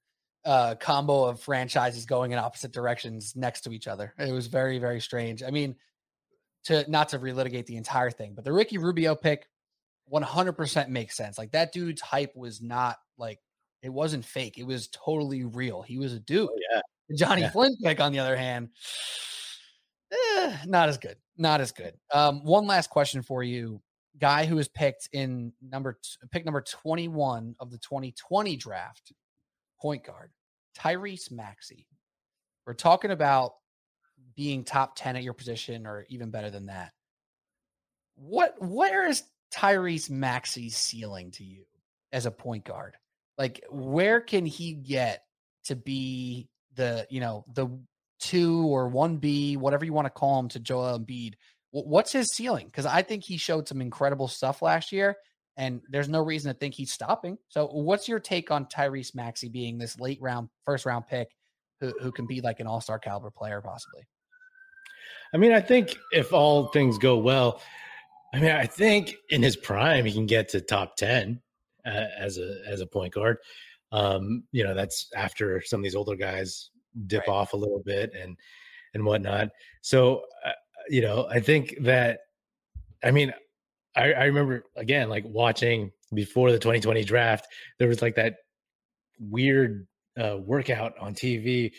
uh, combo of franchises going in opposite directions next to each other. It was very very strange. I mean, to not to relitigate the entire thing, but the Ricky Rubio pick 100% makes sense. Like that dude's hype was not like it wasn't fake. It was totally real. He was a dude. Oh, yeah. The Johnny yeah. Flynn pick, on the other hand, eh, not as good. Not as good. Um, one last question for you. Guy who was picked in number pick number 21 of the 2020 draft, point guard, Tyrese Maxey. We're talking about being top 10 at your position or even better than that. What where is Tyrese Maxey's ceiling to you as a point guard? Like where can he get to be the, you know, the 2 or 1B, whatever you want to call him to Joel Embiid? What's his ceiling? Cuz I think he showed some incredible stuff last year and there's no reason to think he's stopping. So what's your take on Tyrese Maxey being this late round first round pick who, who can be like an all-star caliber player possibly? I mean, I think if all things go well, I mean, I think in his prime he can get to top ten uh, as a as a point guard. Um, you know, that's after some of these older guys dip right. off a little bit and and whatnot. So, uh, you know, I think that. I mean, I, I remember again, like watching before the 2020 draft, there was like that weird uh, workout on TV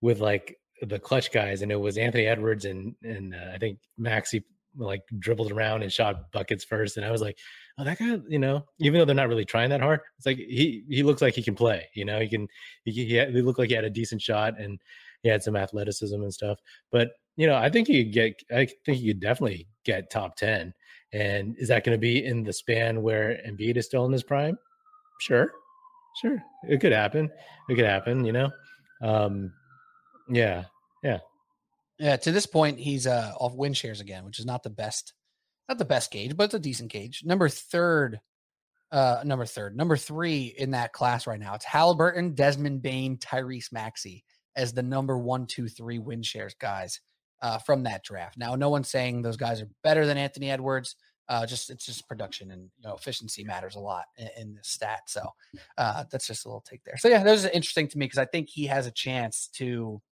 with like the clutch guys, and it was Anthony Edwards and and uh, I think Maxey like dribbled around and shot buckets first, and I was like, oh, that guy, you know, even though they're not really trying that hard, it's like he he looks like he can play. You know, he can he he, he looked like he had a decent shot and he had some athleticism and stuff. But you know, I think he could get. I think he could definitely get top ten. And is that going to be in the span where Embiid is still in his prime? Sure, sure, it could happen. It could happen. You know, um, yeah, yeah. Yeah, to this point, he's uh off win shares again, which is not the best, not the best gauge, but it's a decent gauge. Number third, uh, number third, number three in that class right now. It's Haliburton, Desmond Bane, Tyrese Maxey. as the number one, two, three win shares guys uh, from that draft. Now, no one's saying those guys are better than Anthony Edwards. Uh, just it's just production and you know efficiency matters a lot in, in this stat. So uh, that's just a little take there. So yeah, those are interesting to me because I think he has a chance to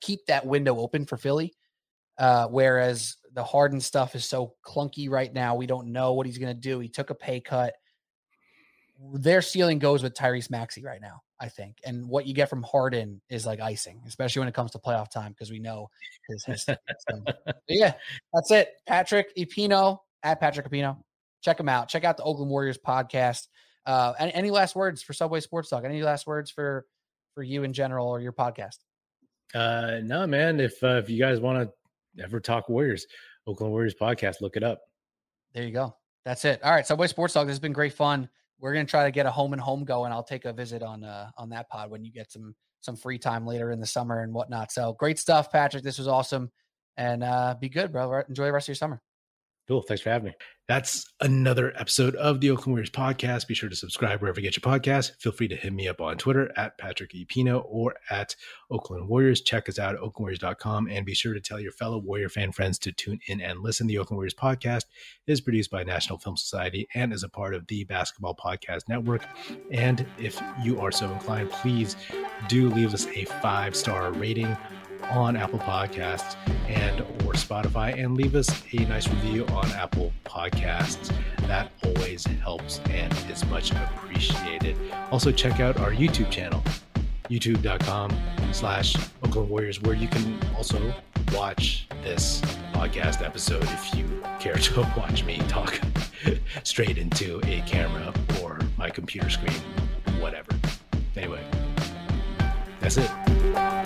keep that window open for Philly. Uh, whereas the Harden stuff is so clunky right now, we don't know what he's going to do. He took a pay cut. Their ceiling goes with Tyrese Maxey right now. I think. And what you get from Harden is like icing, especially when it comes to playoff time, because we know his history. yeah, that's it. Patrick Epino at Patrick Epino. Check him out. Check out the Oakland Warriors podcast. Uh, any, any last words for Subway Sports Talk? Any last words for for you in general or your podcast? Uh, no, man. If uh, if you guys want to ever talk Warriors, Oakland Warriors podcast, look it up. There you go. That's it. All right, Subway Sports Talk. This has been great fun we're gonna try to get a home and home going. I'll take a visit on uh on that pod when you get some some free time later in the summer and whatnot. So great stuff, Patrick. This was awesome, and uh be good, bro. Enjoy the rest of your summer. Cool. Thanks for having me. That's another episode of the Oakland Warriors podcast. Be sure to subscribe wherever you get your podcast. Feel free to hit me up on Twitter at Patrick E. Pino or at Oakland Warriors. Check us out at oaklandwarriors.com and be sure to tell your fellow Warrior fan friends to tune in and listen. The Oakland Warriors podcast is produced by National Film Society and is a part of the Basketball Podcast Network. And if you are so inclined, please do leave us a five star rating on Apple Podcasts and or Spotify and leave us a nice review on Apple Podcasts. That always helps and is much appreciated. Also check out our YouTube channel, youtube.com slash Oakland Warriors, where you can also watch this podcast episode if you care to watch me talk straight into a camera or my computer screen, whatever. Anyway, that's it.